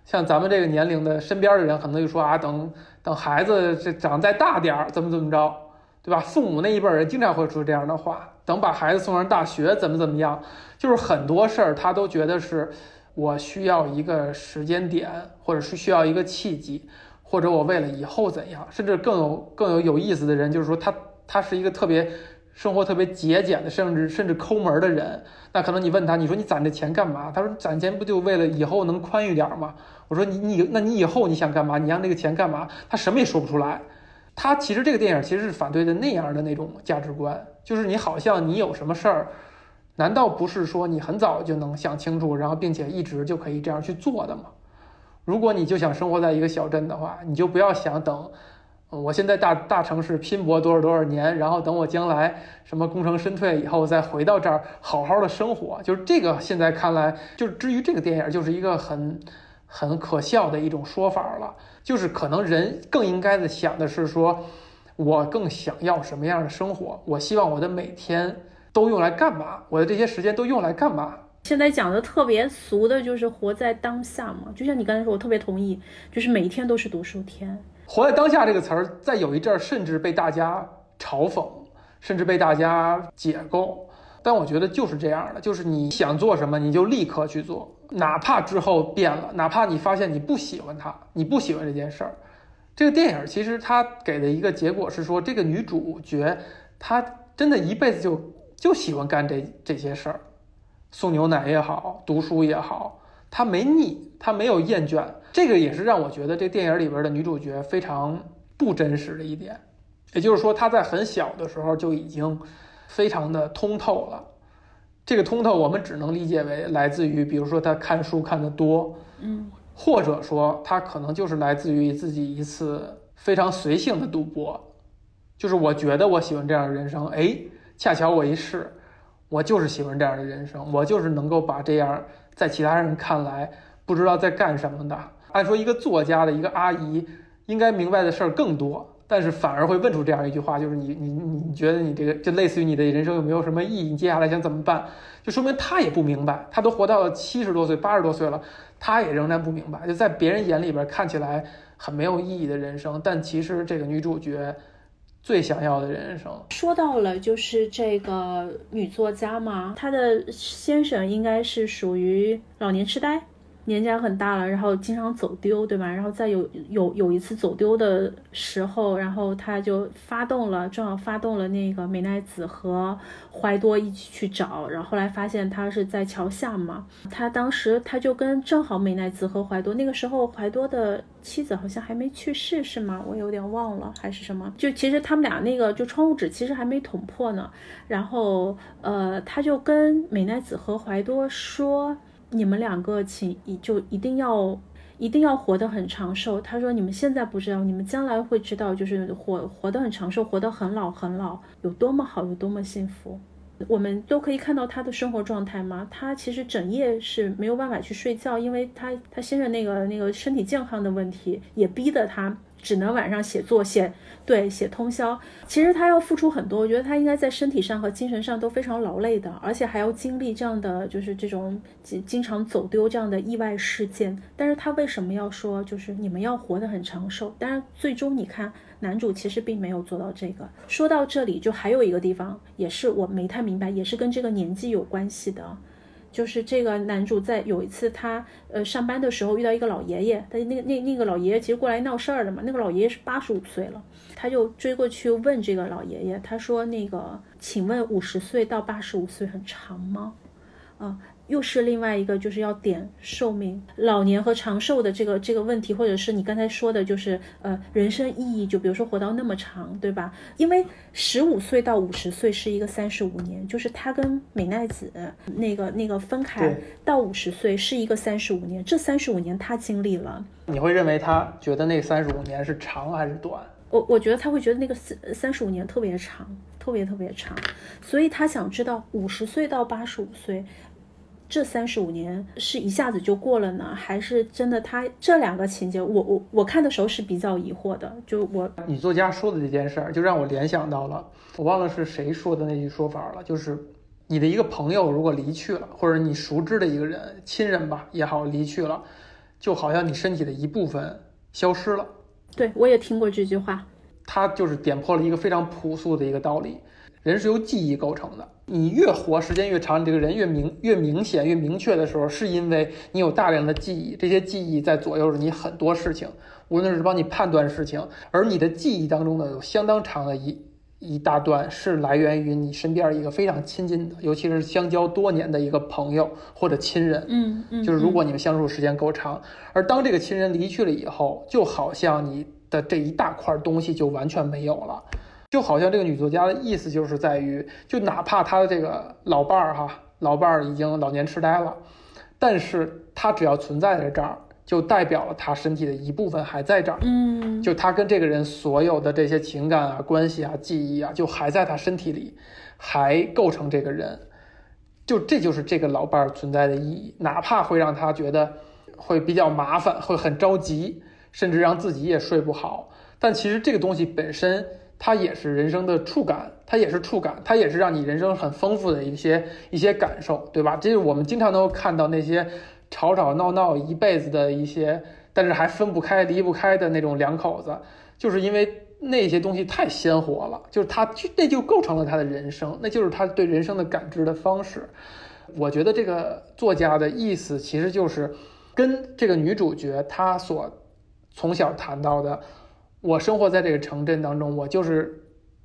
像咱们这个年龄的身边的人，可能就说啊，等等孩子这长再大点儿，怎么怎么着，对吧？父母那一辈人经常会说这样的话，等把孩子送上大学，怎么怎么样？就是很多事儿他都觉得是。我需要一个时间点，或者是需要一个契机，或者我为了以后怎样，甚至更有更有有意思的人，就是说他他是一个特别生活特别节俭的，甚至甚至抠门的人。那可能你问他，你说你攒这钱干嘛？他说攒钱不就为了以后能宽裕点吗？我说你你那你以后你想干嘛？你让这个钱干嘛？他什么也说不出来。他其实这个电影其实是反对的那样的那种价值观，就是你好像你有什么事儿。难道不是说你很早就能想清楚，然后并且一直就可以这样去做的吗？如果你就想生活在一个小镇的话，你就不要想等，我现在大大城市拼搏多少多少年，然后等我将来什么功成身退以后再回到这儿好好的生活。就是这个现在看来，就是至于这个电影，就是一个很很可笑的一种说法了。就是可能人更应该的想的是说，我更想要什么样的生活？我希望我的每天。都用来干嘛？我的这些时间都用来干嘛？现在讲的特别俗的就是活在当下嘛。就像你刚才说，我特别同意，就是每一天都是读书天。活在当下这个词儿，在有一阵儿甚至被大家嘲讽，甚至被大家解构。但我觉得就是这样的，就是你想做什么，你就立刻去做，哪怕之后变了，哪怕你发现你不喜欢它，你不喜欢这件事儿。这个电影其实它给的一个结果是说，这个女主角她真的一辈子就。就喜欢干这这些事儿，送牛奶也好，读书也好，他没腻，他没有厌倦。这个也是让我觉得这电影里边的女主角非常不真实的一点。也就是说，她在很小的时候就已经非常的通透了。这个通透，我们只能理解为来自于，比如说她看书看得多，嗯，或者说她可能就是来自于自己一次非常随性的赌博，就是我觉得我喜欢这样的人生，哎。恰巧我一试，我就是喜欢这样的人生，我就是能够把这样在其他人看来不知道在干什么的。按说一个作家的一个阿姨应该明白的事儿更多，但是反而会问出这样一句话，就是你你你觉得你这个就类似于你的人生有没有什么意义？你接下来想怎么办？就说明他也不明白，他都活到了七十多岁、八十多岁了，他也仍然不明白。就在别人眼里边看起来很没有意义的人生，但其实这个女主角。最想要的人生，说到了就是这个女作家嘛，她的先生应该是属于老年痴呆，年纪很大了，然后经常走丢，对吧？然后再有有有一次走丢的时候，然后他就发动了，正好发动了那个美奈子和怀多一起去找，然后后来发现他是在桥下嘛。他当时他就跟正好美奈子和怀多，那个时候怀多的妻子好像还没去世是吗？我有点忘了还是什么？就其实他们俩那个就窗户纸其实还没捅破呢。然后呃，他就跟美奈子和怀多说。你们两个，请一就一定要一定要活得很长寿。他说：“你们现在不知道，你们将来会知道，就是活活得很长寿，活得很老很老，有多么好，有多么幸福。”我们都可以看到他的生活状态吗？他其实整夜是没有办法去睡觉，因为他他先生那个那个身体健康的问题，也逼得他。只能晚上写作写，对写通宵。其实他要付出很多，我觉得他应该在身体上和精神上都非常劳累的，而且还要经历这样的就是这种经经常走丢这样的意外事件。但是他为什么要说就是你们要活得很长寿？但是最终你看男主其实并没有做到这个。说到这里，就还有一个地方也是我没太明白，也是跟这个年纪有关系的。就是这个男主在有一次他呃上班的时候遇到一个老爷爷，他那个那那个老爷爷其实过来闹事儿的嘛，那个老爷爷是八十五岁了，他就追过去问这个老爷爷，他说那个请问五十岁到八十五岁很长吗？啊。又是另外一个就是要点寿命、老年和长寿的这个这个问题，或者是你刚才说的，就是呃人生意义，就比如说活到那么长，对吧？因为十五岁到五十岁是一个三十五年，就是他跟美奈子那个那个分开到五十岁是一个三十五年，这三十五年他经历了。你会认为他觉得那三十五年是长还是短？我我觉得他会觉得那个三三十五年特别长，特别特别长，所以他想知道五十岁到八十五岁。这三十五年是一下子就过了呢，还是真的？他这两个情节，我我我看的时候是比较疑惑的。就我女作家说的这件事儿，就让我联想到了，我忘了是谁说的那句说法了。就是你的一个朋友如果离去了，或者你熟知的一个人、亲人吧也好离去了，就好像你身体的一部分消失了。对我也听过这句话，他就是点破了一个非常朴素的一个道理。人是由记忆构成的，你越活时间越长，你这个人越明越明显越明确的时候，是因为你有大量的记忆，这些记忆在左右着你很多事情，无论是帮你判断事情，而你的记忆当中呢，有相当长的一一大段是来源于你身边一个非常亲近的，尤其是相交多年的一个朋友或者亲人，嗯嗯，就是如果你们相处时间够长，而当这个亲人离去了以后，就好像你的这一大块东西就完全没有了。就好像这个女作家的意思就是在于，就哪怕她的这个老伴儿哈，老伴儿已经老年痴呆了，但是她只要存在在这儿，就代表了她身体的一部分还在这儿。嗯，就她跟这个人所有的这些情感啊、关系啊、记忆啊，就还在她身体里，还构成这个人。就这就是这个老伴儿存在的意义，哪怕会让她觉得会比较麻烦，会很着急，甚至让自己也睡不好。但其实这个东西本身。它也是人生的触感，它也是触感，它也是让你人生很丰富的一些一些感受，对吧？这是我们经常能够看到那些吵吵闹闹一辈子的一些，但是还分不开、离不开的那种两口子，就是因为那些东西太鲜活了，就是他那就构成了他的人生，那就是他对人生的感知的方式。我觉得这个作家的意思其实就是跟这个女主角她所从小谈到的。我生活在这个城镇当中，我就是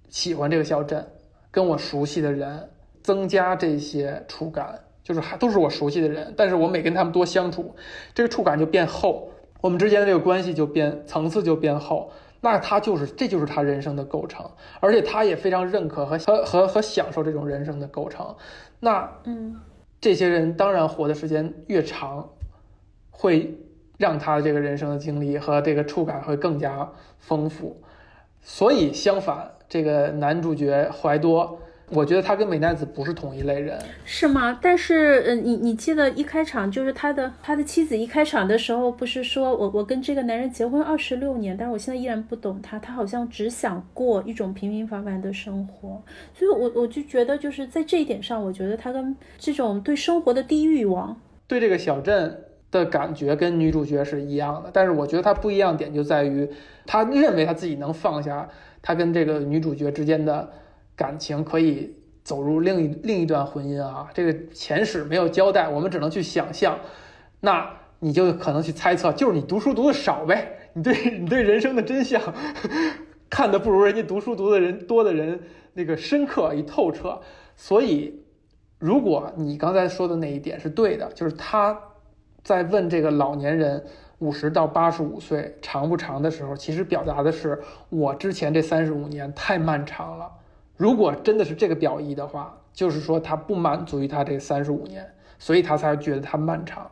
喜欢这个小镇，跟我熟悉的人增加这些触感，就是还都是我熟悉的人，但是我每跟他们多相处，这个触感就变厚，我们之间的这个关系就变层次就变厚，那他就是这就是他人生的构成，而且他也非常认可和和和和享受这种人生的构成，那嗯，这些人当然活的时间越长，会。让他这个人生的经历和这个触感会更加丰富，所以相反，这个男主角怀多，我觉得他跟美奈子不是同一类人，是吗？但是，嗯，你你记得一开场就是他的他的妻子一开场的时候不是说我我跟这个男人结婚二十六年，但是我现在依然不懂他，他好像只想过一种平平凡凡的生活，所以我我就觉得就是在这一点上，我觉得他跟这种对生活的低欲望，对这个小镇。的感觉跟女主角是一样的，但是我觉得他不一样点就在于，他认为他自己能放下他跟这个女主角之间的感情，可以走入另一另一段婚姻啊。这个前史没有交代，我们只能去想象。那你就可能去猜测，就是你读书读的少呗，你对你对人生的真相 [LAUGHS] 看的不如人家读书读的人多的人那个深刻与透彻。所以，如果你刚才说的那一点是对的，就是他在问这个老年人五十到八十五岁长不长的时候，其实表达的是我之前这三十五年太漫长了。如果真的是这个表意的话，就是说他不满足于他这三十五年，所以他才觉得他漫长。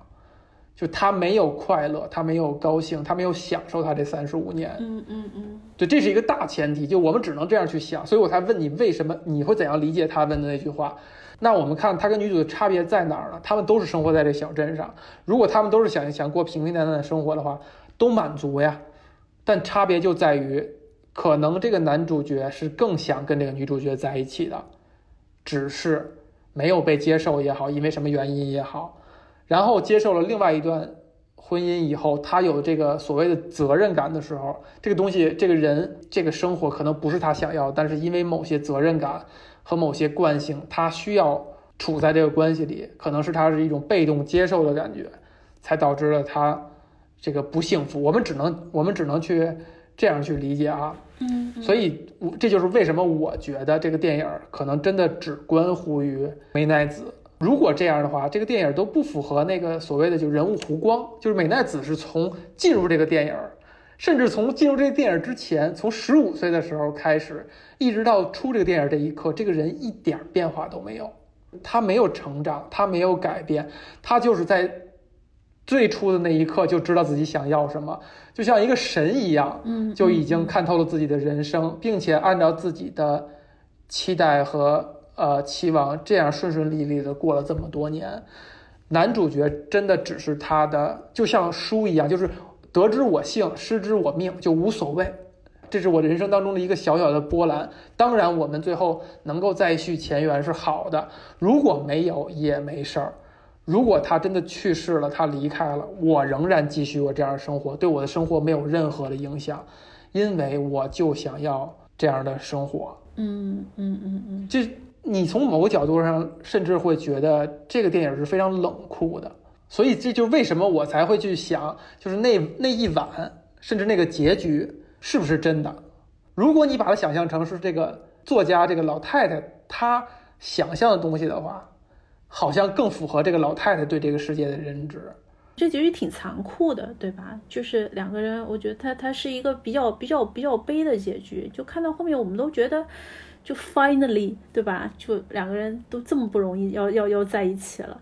就他没有快乐，他没有高兴，他没有享受他这三十五年。嗯嗯嗯，对，这是一个大前提，就我们只能这样去想，所以我才问你为什么，你会怎样理解他问的那句话？那我们看他跟女主的差别在哪儿呢？他们都是生活在这小镇上，如果他们都是想想过平平淡淡的生活的话，都满足呀。但差别就在于，可能这个男主角是更想跟这个女主角在一起的，只是没有被接受也好，因为什么原因也好。然后接受了另外一段婚姻以后，他有这个所谓的责任感的时候，这个东西，这个人，这个生活可能不是他想要，但是因为某些责任感和某些惯性，他需要处在这个关系里，可能是他是一种被动接受的感觉，才导致了他这个不幸福。我们只能，我们只能去这样去理解啊。嗯，所以，我这就是为什么我觉得这个电影可能真的只关乎于美奈子。如果这样的话，这个电影都不符合那个所谓的就人物弧光，就是美奈子是从进入这个电影，甚至从进入这个电影之前，从十五岁的时候开始，一直到出这个电影这一刻，这个人一点变化都没有，他没有成长，他没有改变，他就是在最初的那一刻就知道自己想要什么，就像一个神一样，嗯，就已经看透了自己的人生，并且按照自己的期待和。呃，期望这样顺顺利利的过了这么多年，男主角真的只是他的，就像书一样，就是得之我幸，失之我命，就无所谓。这是我人生当中的一个小小的波澜。当然，我们最后能够再续前缘是好的，如果没有也没事儿。如果他真的去世了，他离开了，我仍然继续我这样的生活，对我的生活没有任何的影响，因为我就想要这样的生活。嗯嗯嗯嗯，这。你从某个角度上甚至会觉得这个电影是非常冷酷的，所以这就是为什么我才会去想，就是那那一晚，甚至那个结局是不是真的？如果你把它想象成是这个作家这个老太太她想象的东西的话，好像更符合这个老太太对这个世界的认知。这结局挺残酷的，对吧？就是两个人，我觉得他他是一个比较比较比较悲的结局。就看到后面，我们都觉得。就 finally，对吧？就两个人都这么不容易，要要要在一起了，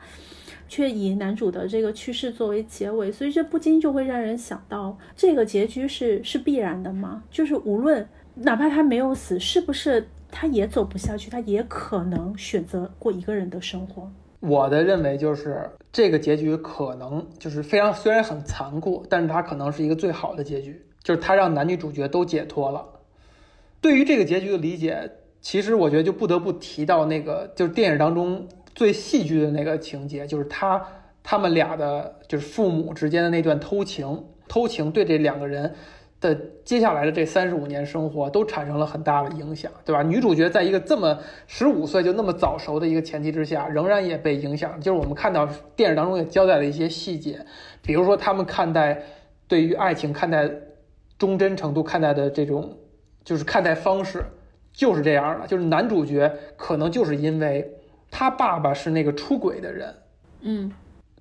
却以男主的这个去世作为结尾，所以这不禁就会让人想到，这个结局是是必然的吗？就是无论哪怕他没有死，是不是他也走不下去？他也可能选择过一个人的生活。我的认为就是这个结局可能就是非常虽然很残酷，但是它可能是一个最好的结局，就是他让男女主角都解脱了。对于这个结局的理解。其实我觉得就不得不提到那个，就是电影当中最戏剧的那个情节，就是他他们俩的，就是父母之间的那段偷情，偷情对这两个人的接下来的这三十五年生活都产生了很大的影响，对吧？女主角在一个这么十五岁就那么早熟的一个前提之下，仍然也被影响。就是我们看到电影当中也交代了一些细节，比如说他们看待对于爱情看待忠贞程度看待的这种，就是看待方式。就是这样的，就是男主角可能就是因为他爸爸是那个出轨的人，嗯，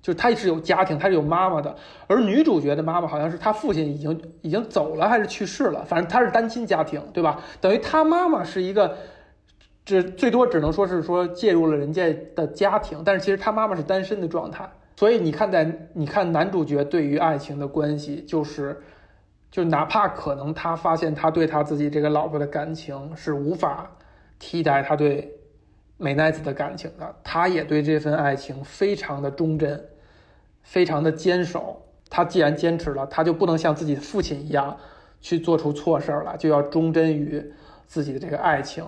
就是他是有家庭，他是有妈妈的，而女主角的妈妈好像是他父亲已经已经走了还是去世了，反正他是单亲家庭，对吧？等于他妈妈是一个，这最多只能说是说介入了人家的家庭，但是其实他妈妈是单身的状态，所以你看在你看男主角对于爱情的关系就是。就哪怕可能他发现他对他自己这个老婆的感情是无法替代他对美奈子的感情的，他也对这份爱情非常的忠贞，非常的坚守。他既然坚持了，他就不能像自己的父亲一样去做出错事儿了，就要忠贞于自己的这个爱情。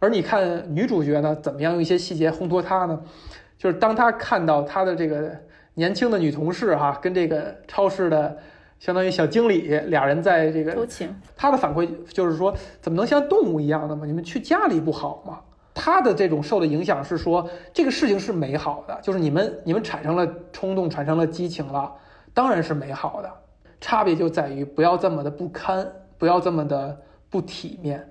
而你看女主角呢，怎么样用一些细节烘托她呢？就是当他看到他的这个年轻的女同事哈，跟这个超市的。相当于小经理俩人在这个，他的反馈就是说，怎么能像动物一样的吗？你们去家里不好吗？他的这种受的影响是说，这个事情是美好的，就是你们你们产生了冲动，产生了激情了，当然是美好的。差别就在于不要这么的不堪，不要这么的不体面。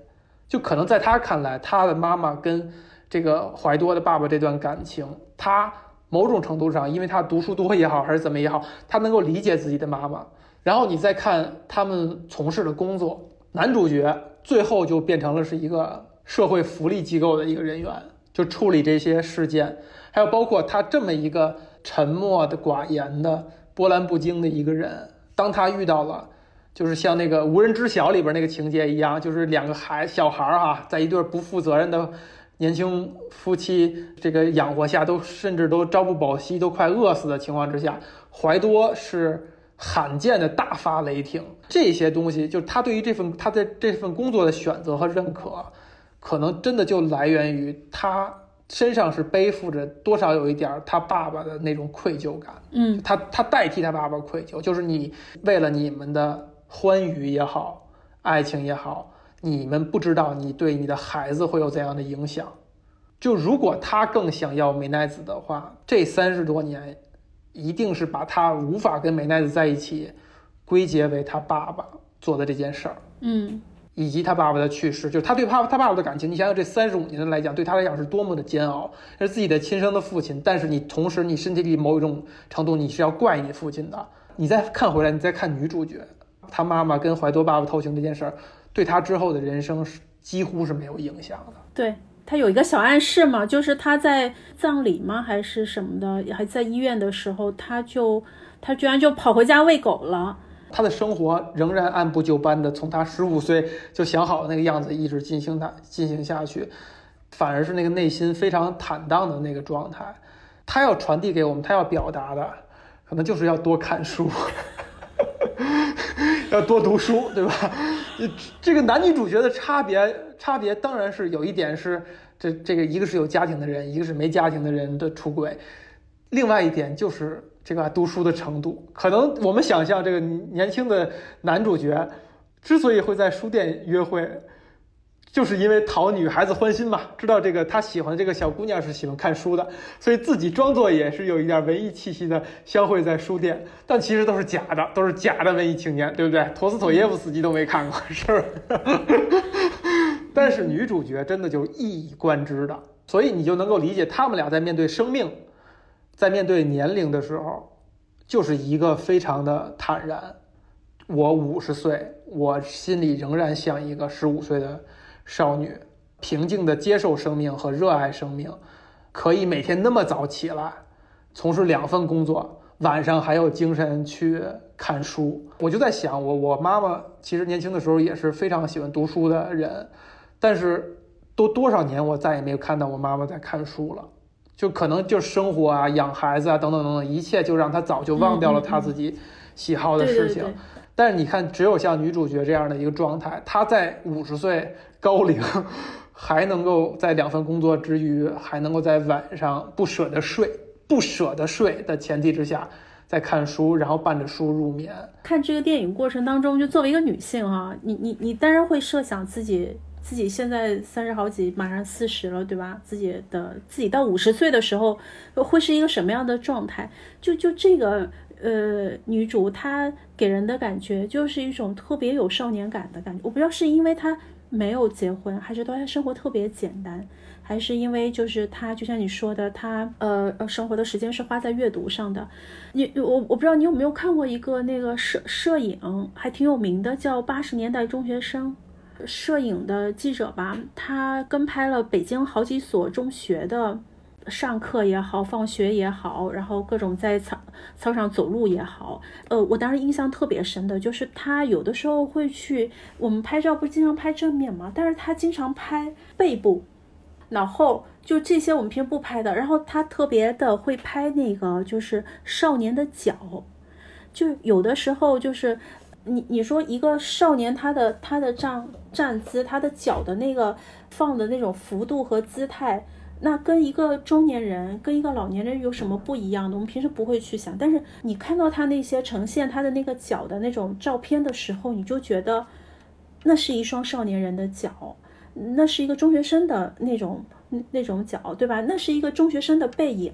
就可能在他看来，他的妈妈跟这个怀多的爸爸这段感情，他某种程度上，因为他读书多也好，还是怎么也好，他能够理解自己的妈妈。然后你再看他们从事的工作，男主角最后就变成了是一个社会福利机构的一个人员，就处理这些事件，还有包括他这么一个沉默的、寡言的、波澜不惊的一个人，当他遇到了。就是像那个无人知晓里边那个情节一样，就是两个孩小孩儿哈，在一对不负责任的年轻夫妻这个养活下，都甚至都朝不保夕，都快饿死的情况之下，怀多是罕见的大发雷霆。这些东西，就是他对于这份他在这份工作的选择和认可，可能真的就来源于他身上是背负着多少有一点他爸爸的那种愧疚感。嗯，他他代替他爸爸愧疚，就是你为了你们的。欢愉也好，爱情也好，你们不知道你对你的孩子会有怎样的影响。就如果他更想要美奈子的话，这三十多年，一定是把他无法跟美奈子在一起，归结为他爸爸做的这件事儿。嗯，以及他爸爸的去世，就是他对爸他爸爸的感情。你想想，这三十五年来讲，对他来讲是多么的煎熬，是自己的亲生的父亲，但是你同时你身体里某一种程度你是要怪你父亲的。你再看回来，你再看女主角。她妈妈跟怀多爸爸偷情这件事儿，对他之后的人生是几乎是没有影响的。对他有一个小暗示嘛，就是他在葬礼吗还是什么的，还在医院的时候，他就他居然就跑回家喂狗了。他的生活仍然按部就班的从他十五岁就想好的那个样子一直进行他进行下去，反而是那个内心非常坦荡的那个状态。他要传递给我们，他要表达的，可能就是要多看书。[LAUGHS] 要多读书，对吧？这个男女主角的差别，差别当然是有一点是，这这个一个是有家庭的人，一个是没家庭的人的出轨，另外一点就是这个读书的程度。可能我们想象这个年轻的男主角之所以会在书店约会。就是因为讨女孩子欢心嘛，知道这个他喜欢这个小姑娘是喜欢看书的，所以自己装作也是有一点文艺气息的相会在书店，但其实都是假的，都是假的文艺青年，对不对？陀思妥耶夫斯基都没看过，是不是？[LAUGHS] 但是女主角真的就一以贯之的，所以你就能够理解他们俩在面对生命，在面对年龄的时候，就是一个非常的坦然。我五十岁，我心里仍然像一个十五岁的。少女平静地接受生命和热爱生命，可以每天那么早起来，从事两份工作，晚上还有精神去看书。我就在想，我我妈妈其实年轻的时候也是非常喜欢读书的人，但是都多少年，我再也没有看到我妈妈在看书了。就可能就是生活啊、养孩子啊等等等等，一切就让她早就忘掉了她自己喜好的事情。但是你看，只有像女主角这样的一个状态，她在五十岁高龄，还能够在两份工作之余，还能够在晚上不舍得睡、不舍得睡的前提之下，在看书，然后伴着书入眠。看这个电影过程当中，就作为一个女性哈，你你你当然会设想自己自己现在三十好几，马上四十了，对吧？自己的自己到五十岁的时候，会是一个什么样的状态？就就这个。呃，女主她给人的感觉就是一种特别有少年感的感觉。我不知道是因为她没有结婚，还是她生活特别简单，还是因为就是她就像你说的，她呃呃生活的时间是花在阅读上的。你我我不知道你有没有看过一个那个摄摄影还挺有名的，叫《八十年代中学生》，摄影的记者吧，他跟拍了北京好几所中学的。上课也好，放学也好，然后各种在操操场走路也好，呃，我当时印象特别深的就是他有的时候会去，我们拍照不是经常拍正面吗？但是他经常拍背部、脑后，就这些我们平时不拍的。然后他特别的会拍那个就是少年的脚，就有的时候就是你你说一个少年他的他的站站姿，他的脚的那个放的那种幅度和姿态。那跟一个中年人，跟一个老年人有什么不一样的？我们平时不会去想，但是你看到他那些呈现他的那个脚的那种照片的时候，你就觉得那是一双少年人的脚，那是一个中学生的那种那种脚，对吧？那是一个中学生的背影。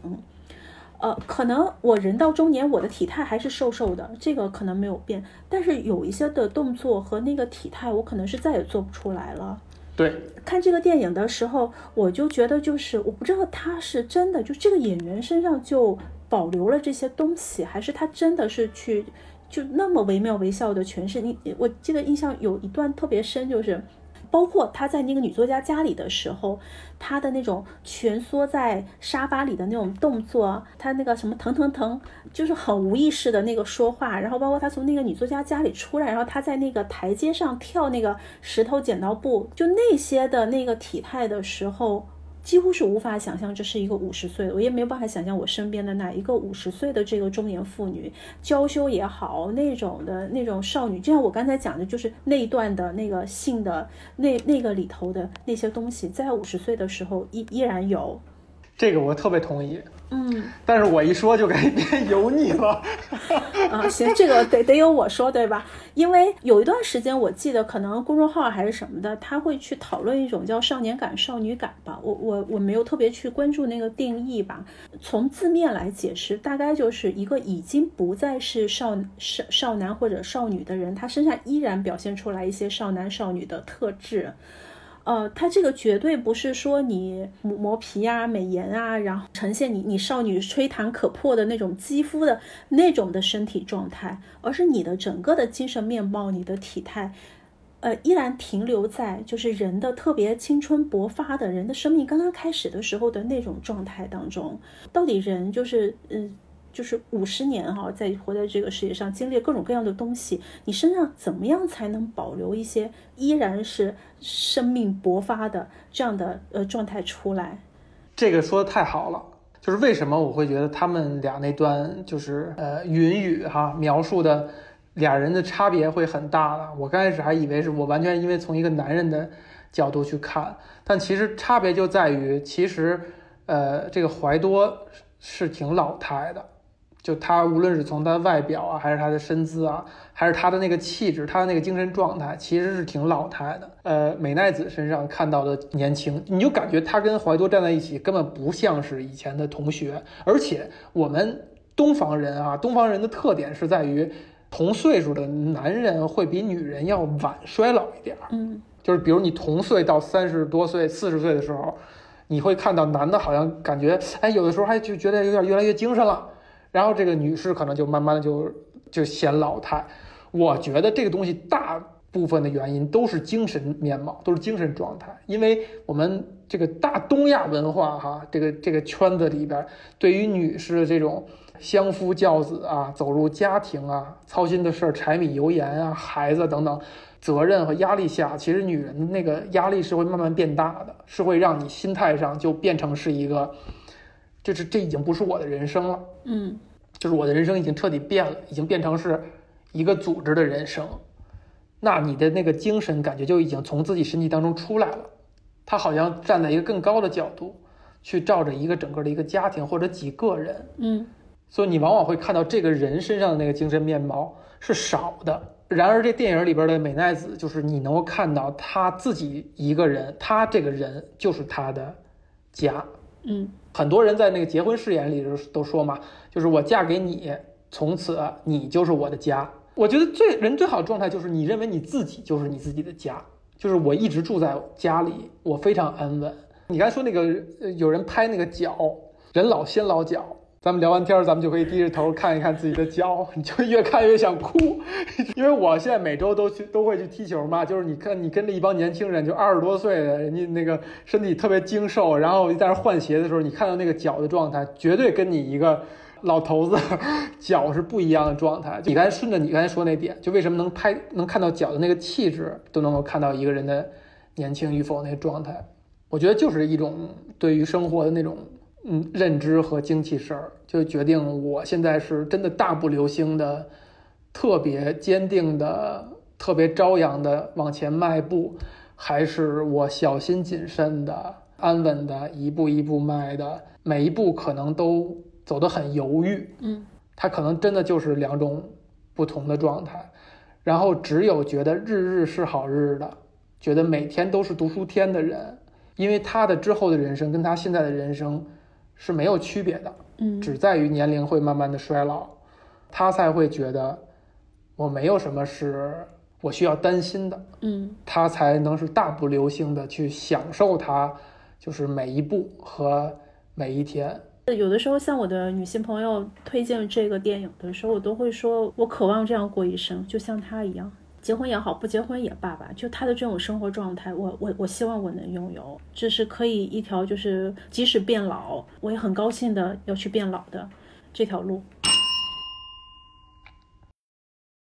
呃，可能我人到中年，我的体态还是瘦瘦的，这个可能没有变，但是有一些的动作和那个体态，我可能是再也做不出来了。对，看这个电影的时候，我就觉得就是我不知道他是真的就这个演员身上就保留了这些东西，还是他真的是去就那么惟妙惟肖的诠释。你我记得印象有一段特别深，就是。包括他在那个女作家家里的时候，他的那种蜷缩在沙发里的那种动作，他那个什么疼疼疼，就是很无意识的那个说话，然后包括他从那个女作家家里出来，然后他在那个台阶上跳那个石头剪刀布，就那些的那个体态的时候。几乎是无法想象这是一个五十岁的，我也没有办法想象我身边的哪一个五十岁的这个中年妇女，娇羞也好，那种的那种少女，就像我刚才讲的，就是那一段的那个性的那那个里头的那些东西，在五十岁的时候依依然有。这个我特别同意。嗯，但是我一说就该变油腻了。[LAUGHS] 啊，行，这个得得由我说对吧？因为有一段时间，我记得可能公众号还是什么的，他会去讨论一种叫少年感、少女感吧。我我我没有特别去关注那个定义吧。从字面来解释，大概就是一个已经不再是少少少男或者少女的人，他身上依然表现出来一些少男少女的特质。呃，它这个绝对不是说你磨磨皮啊、美颜啊，然后呈现你你少女吹弹可破的那种肌肤的那种的身体状态，而是你的整个的精神面貌、你的体态，呃，依然停留在就是人的特别青春勃发的人的生命刚刚开始的时候的那种状态当中。到底人就是嗯。就是五十年哈，在活在这个世界上，经历各种各样的东西，你身上怎么样才能保留一些依然是生命勃发的这样的呃状态出来？这个说的太好了，就是为什么我会觉得他们俩那段就是呃云雨哈描述的俩人的差别会很大呢。我刚开始还以为是我完全因为从一个男人的角度去看，但其实差别就在于，其实呃这个怀多是挺老态的。就他无论是从他外表啊，还是他的身姿啊，还是他的那个气质，他的那个精神状态，其实是挺老态的。呃，美奈子身上看到的年轻，你就感觉他跟怀多站在一起，根本不像是以前的同学。而且我们东方人啊，东方人的特点是在于，同岁数的男人会比女人要晚衰老一点儿。嗯，就是比如你同岁到三十多岁、四十岁的时候，你会看到男的好像感觉，哎，有的时候还就觉得有点越来越精神了。然后这个女士可能就慢慢的就就显老态，我觉得这个东西大部分的原因都是精神面貌，都是精神状态，因为我们这个大东亚文化哈，这个这个圈子里边，对于女士的这种相夫教子啊，走入家庭啊，操心的事儿，柴米油盐啊，孩子等等，责任和压力下，其实女人的那个压力是会慢慢变大的，是会让你心态上就变成是一个。就是这已经不是我的人生了，嗯，就是我的人生已经彻底变了，已经变成是一个组织的人生。那你的那个精神感觉就已经从自己身体当中出来了，他好像站在一个更高的角度去照着一个整个的一个家庭或者几个人，嗯，所以你往往会看到这个人身上的那个精神面貌是少的。然而这电影里边的美奈子，就是你能够看到他自己一个人，他这个人就是他的家，嗯。很多人在那个结婚誓言里都都说嘛，就是我嫁给你，从此你就是我的家。我觉得最人最好的状态就是你认为你自己就是你自己的家，就是我一直住在家里，我非常安稳。你刚才说那个有人拍那个脚，人老先老脚。咱们聊完天儿，咱们就可以低着头看一看自己的脚，你就越看越想哭。[LAUGHS] 因为我现在每周都去都会去踢球嘛，就是你看你跟着一帮年轻人，就二十多岁的人家那个身体特别精瘦，然后在那换鞋的时候，你看到那个脚的状态，绝对跟你一个老头子脚是不一样的状态。你刚才顺着你刚才说那点，就为什么能拍能看到脚的那个气质，都能够看到一个人的年轻与否那个状态，我觉得就是一种对于生活的那种。嗯，认知和精气神儿就决定我现在是真的大步流星的，特别坚定的、特别朝阳的往前迈步，还是我小心谨慎的、安稳的一步一步迈的，每一步可能都走得很犹豫。嗯，它可能真的就是两种不同的状态。然后只有觉得日日是好日的，觉得每天都是读书天的人，因为他的之后的人生跟他现在的人生。是没有区别的，嗯只在于年龄会慢慢的衰老，他才会觉得我没有什么是我需要担心的，嗯他才能是大步流星的去享受他就是每一步和每一天。有的时候，像我的女性朋友推荐这个电影的时候，我都会说，我渴望这样过一生，就像她一样，结婚也好，不结婚也罢吧，就他的这种生活状态，我我我希望我能拥有，这是可以一条就是即使变老，我也很高兴的要去变老的这条路。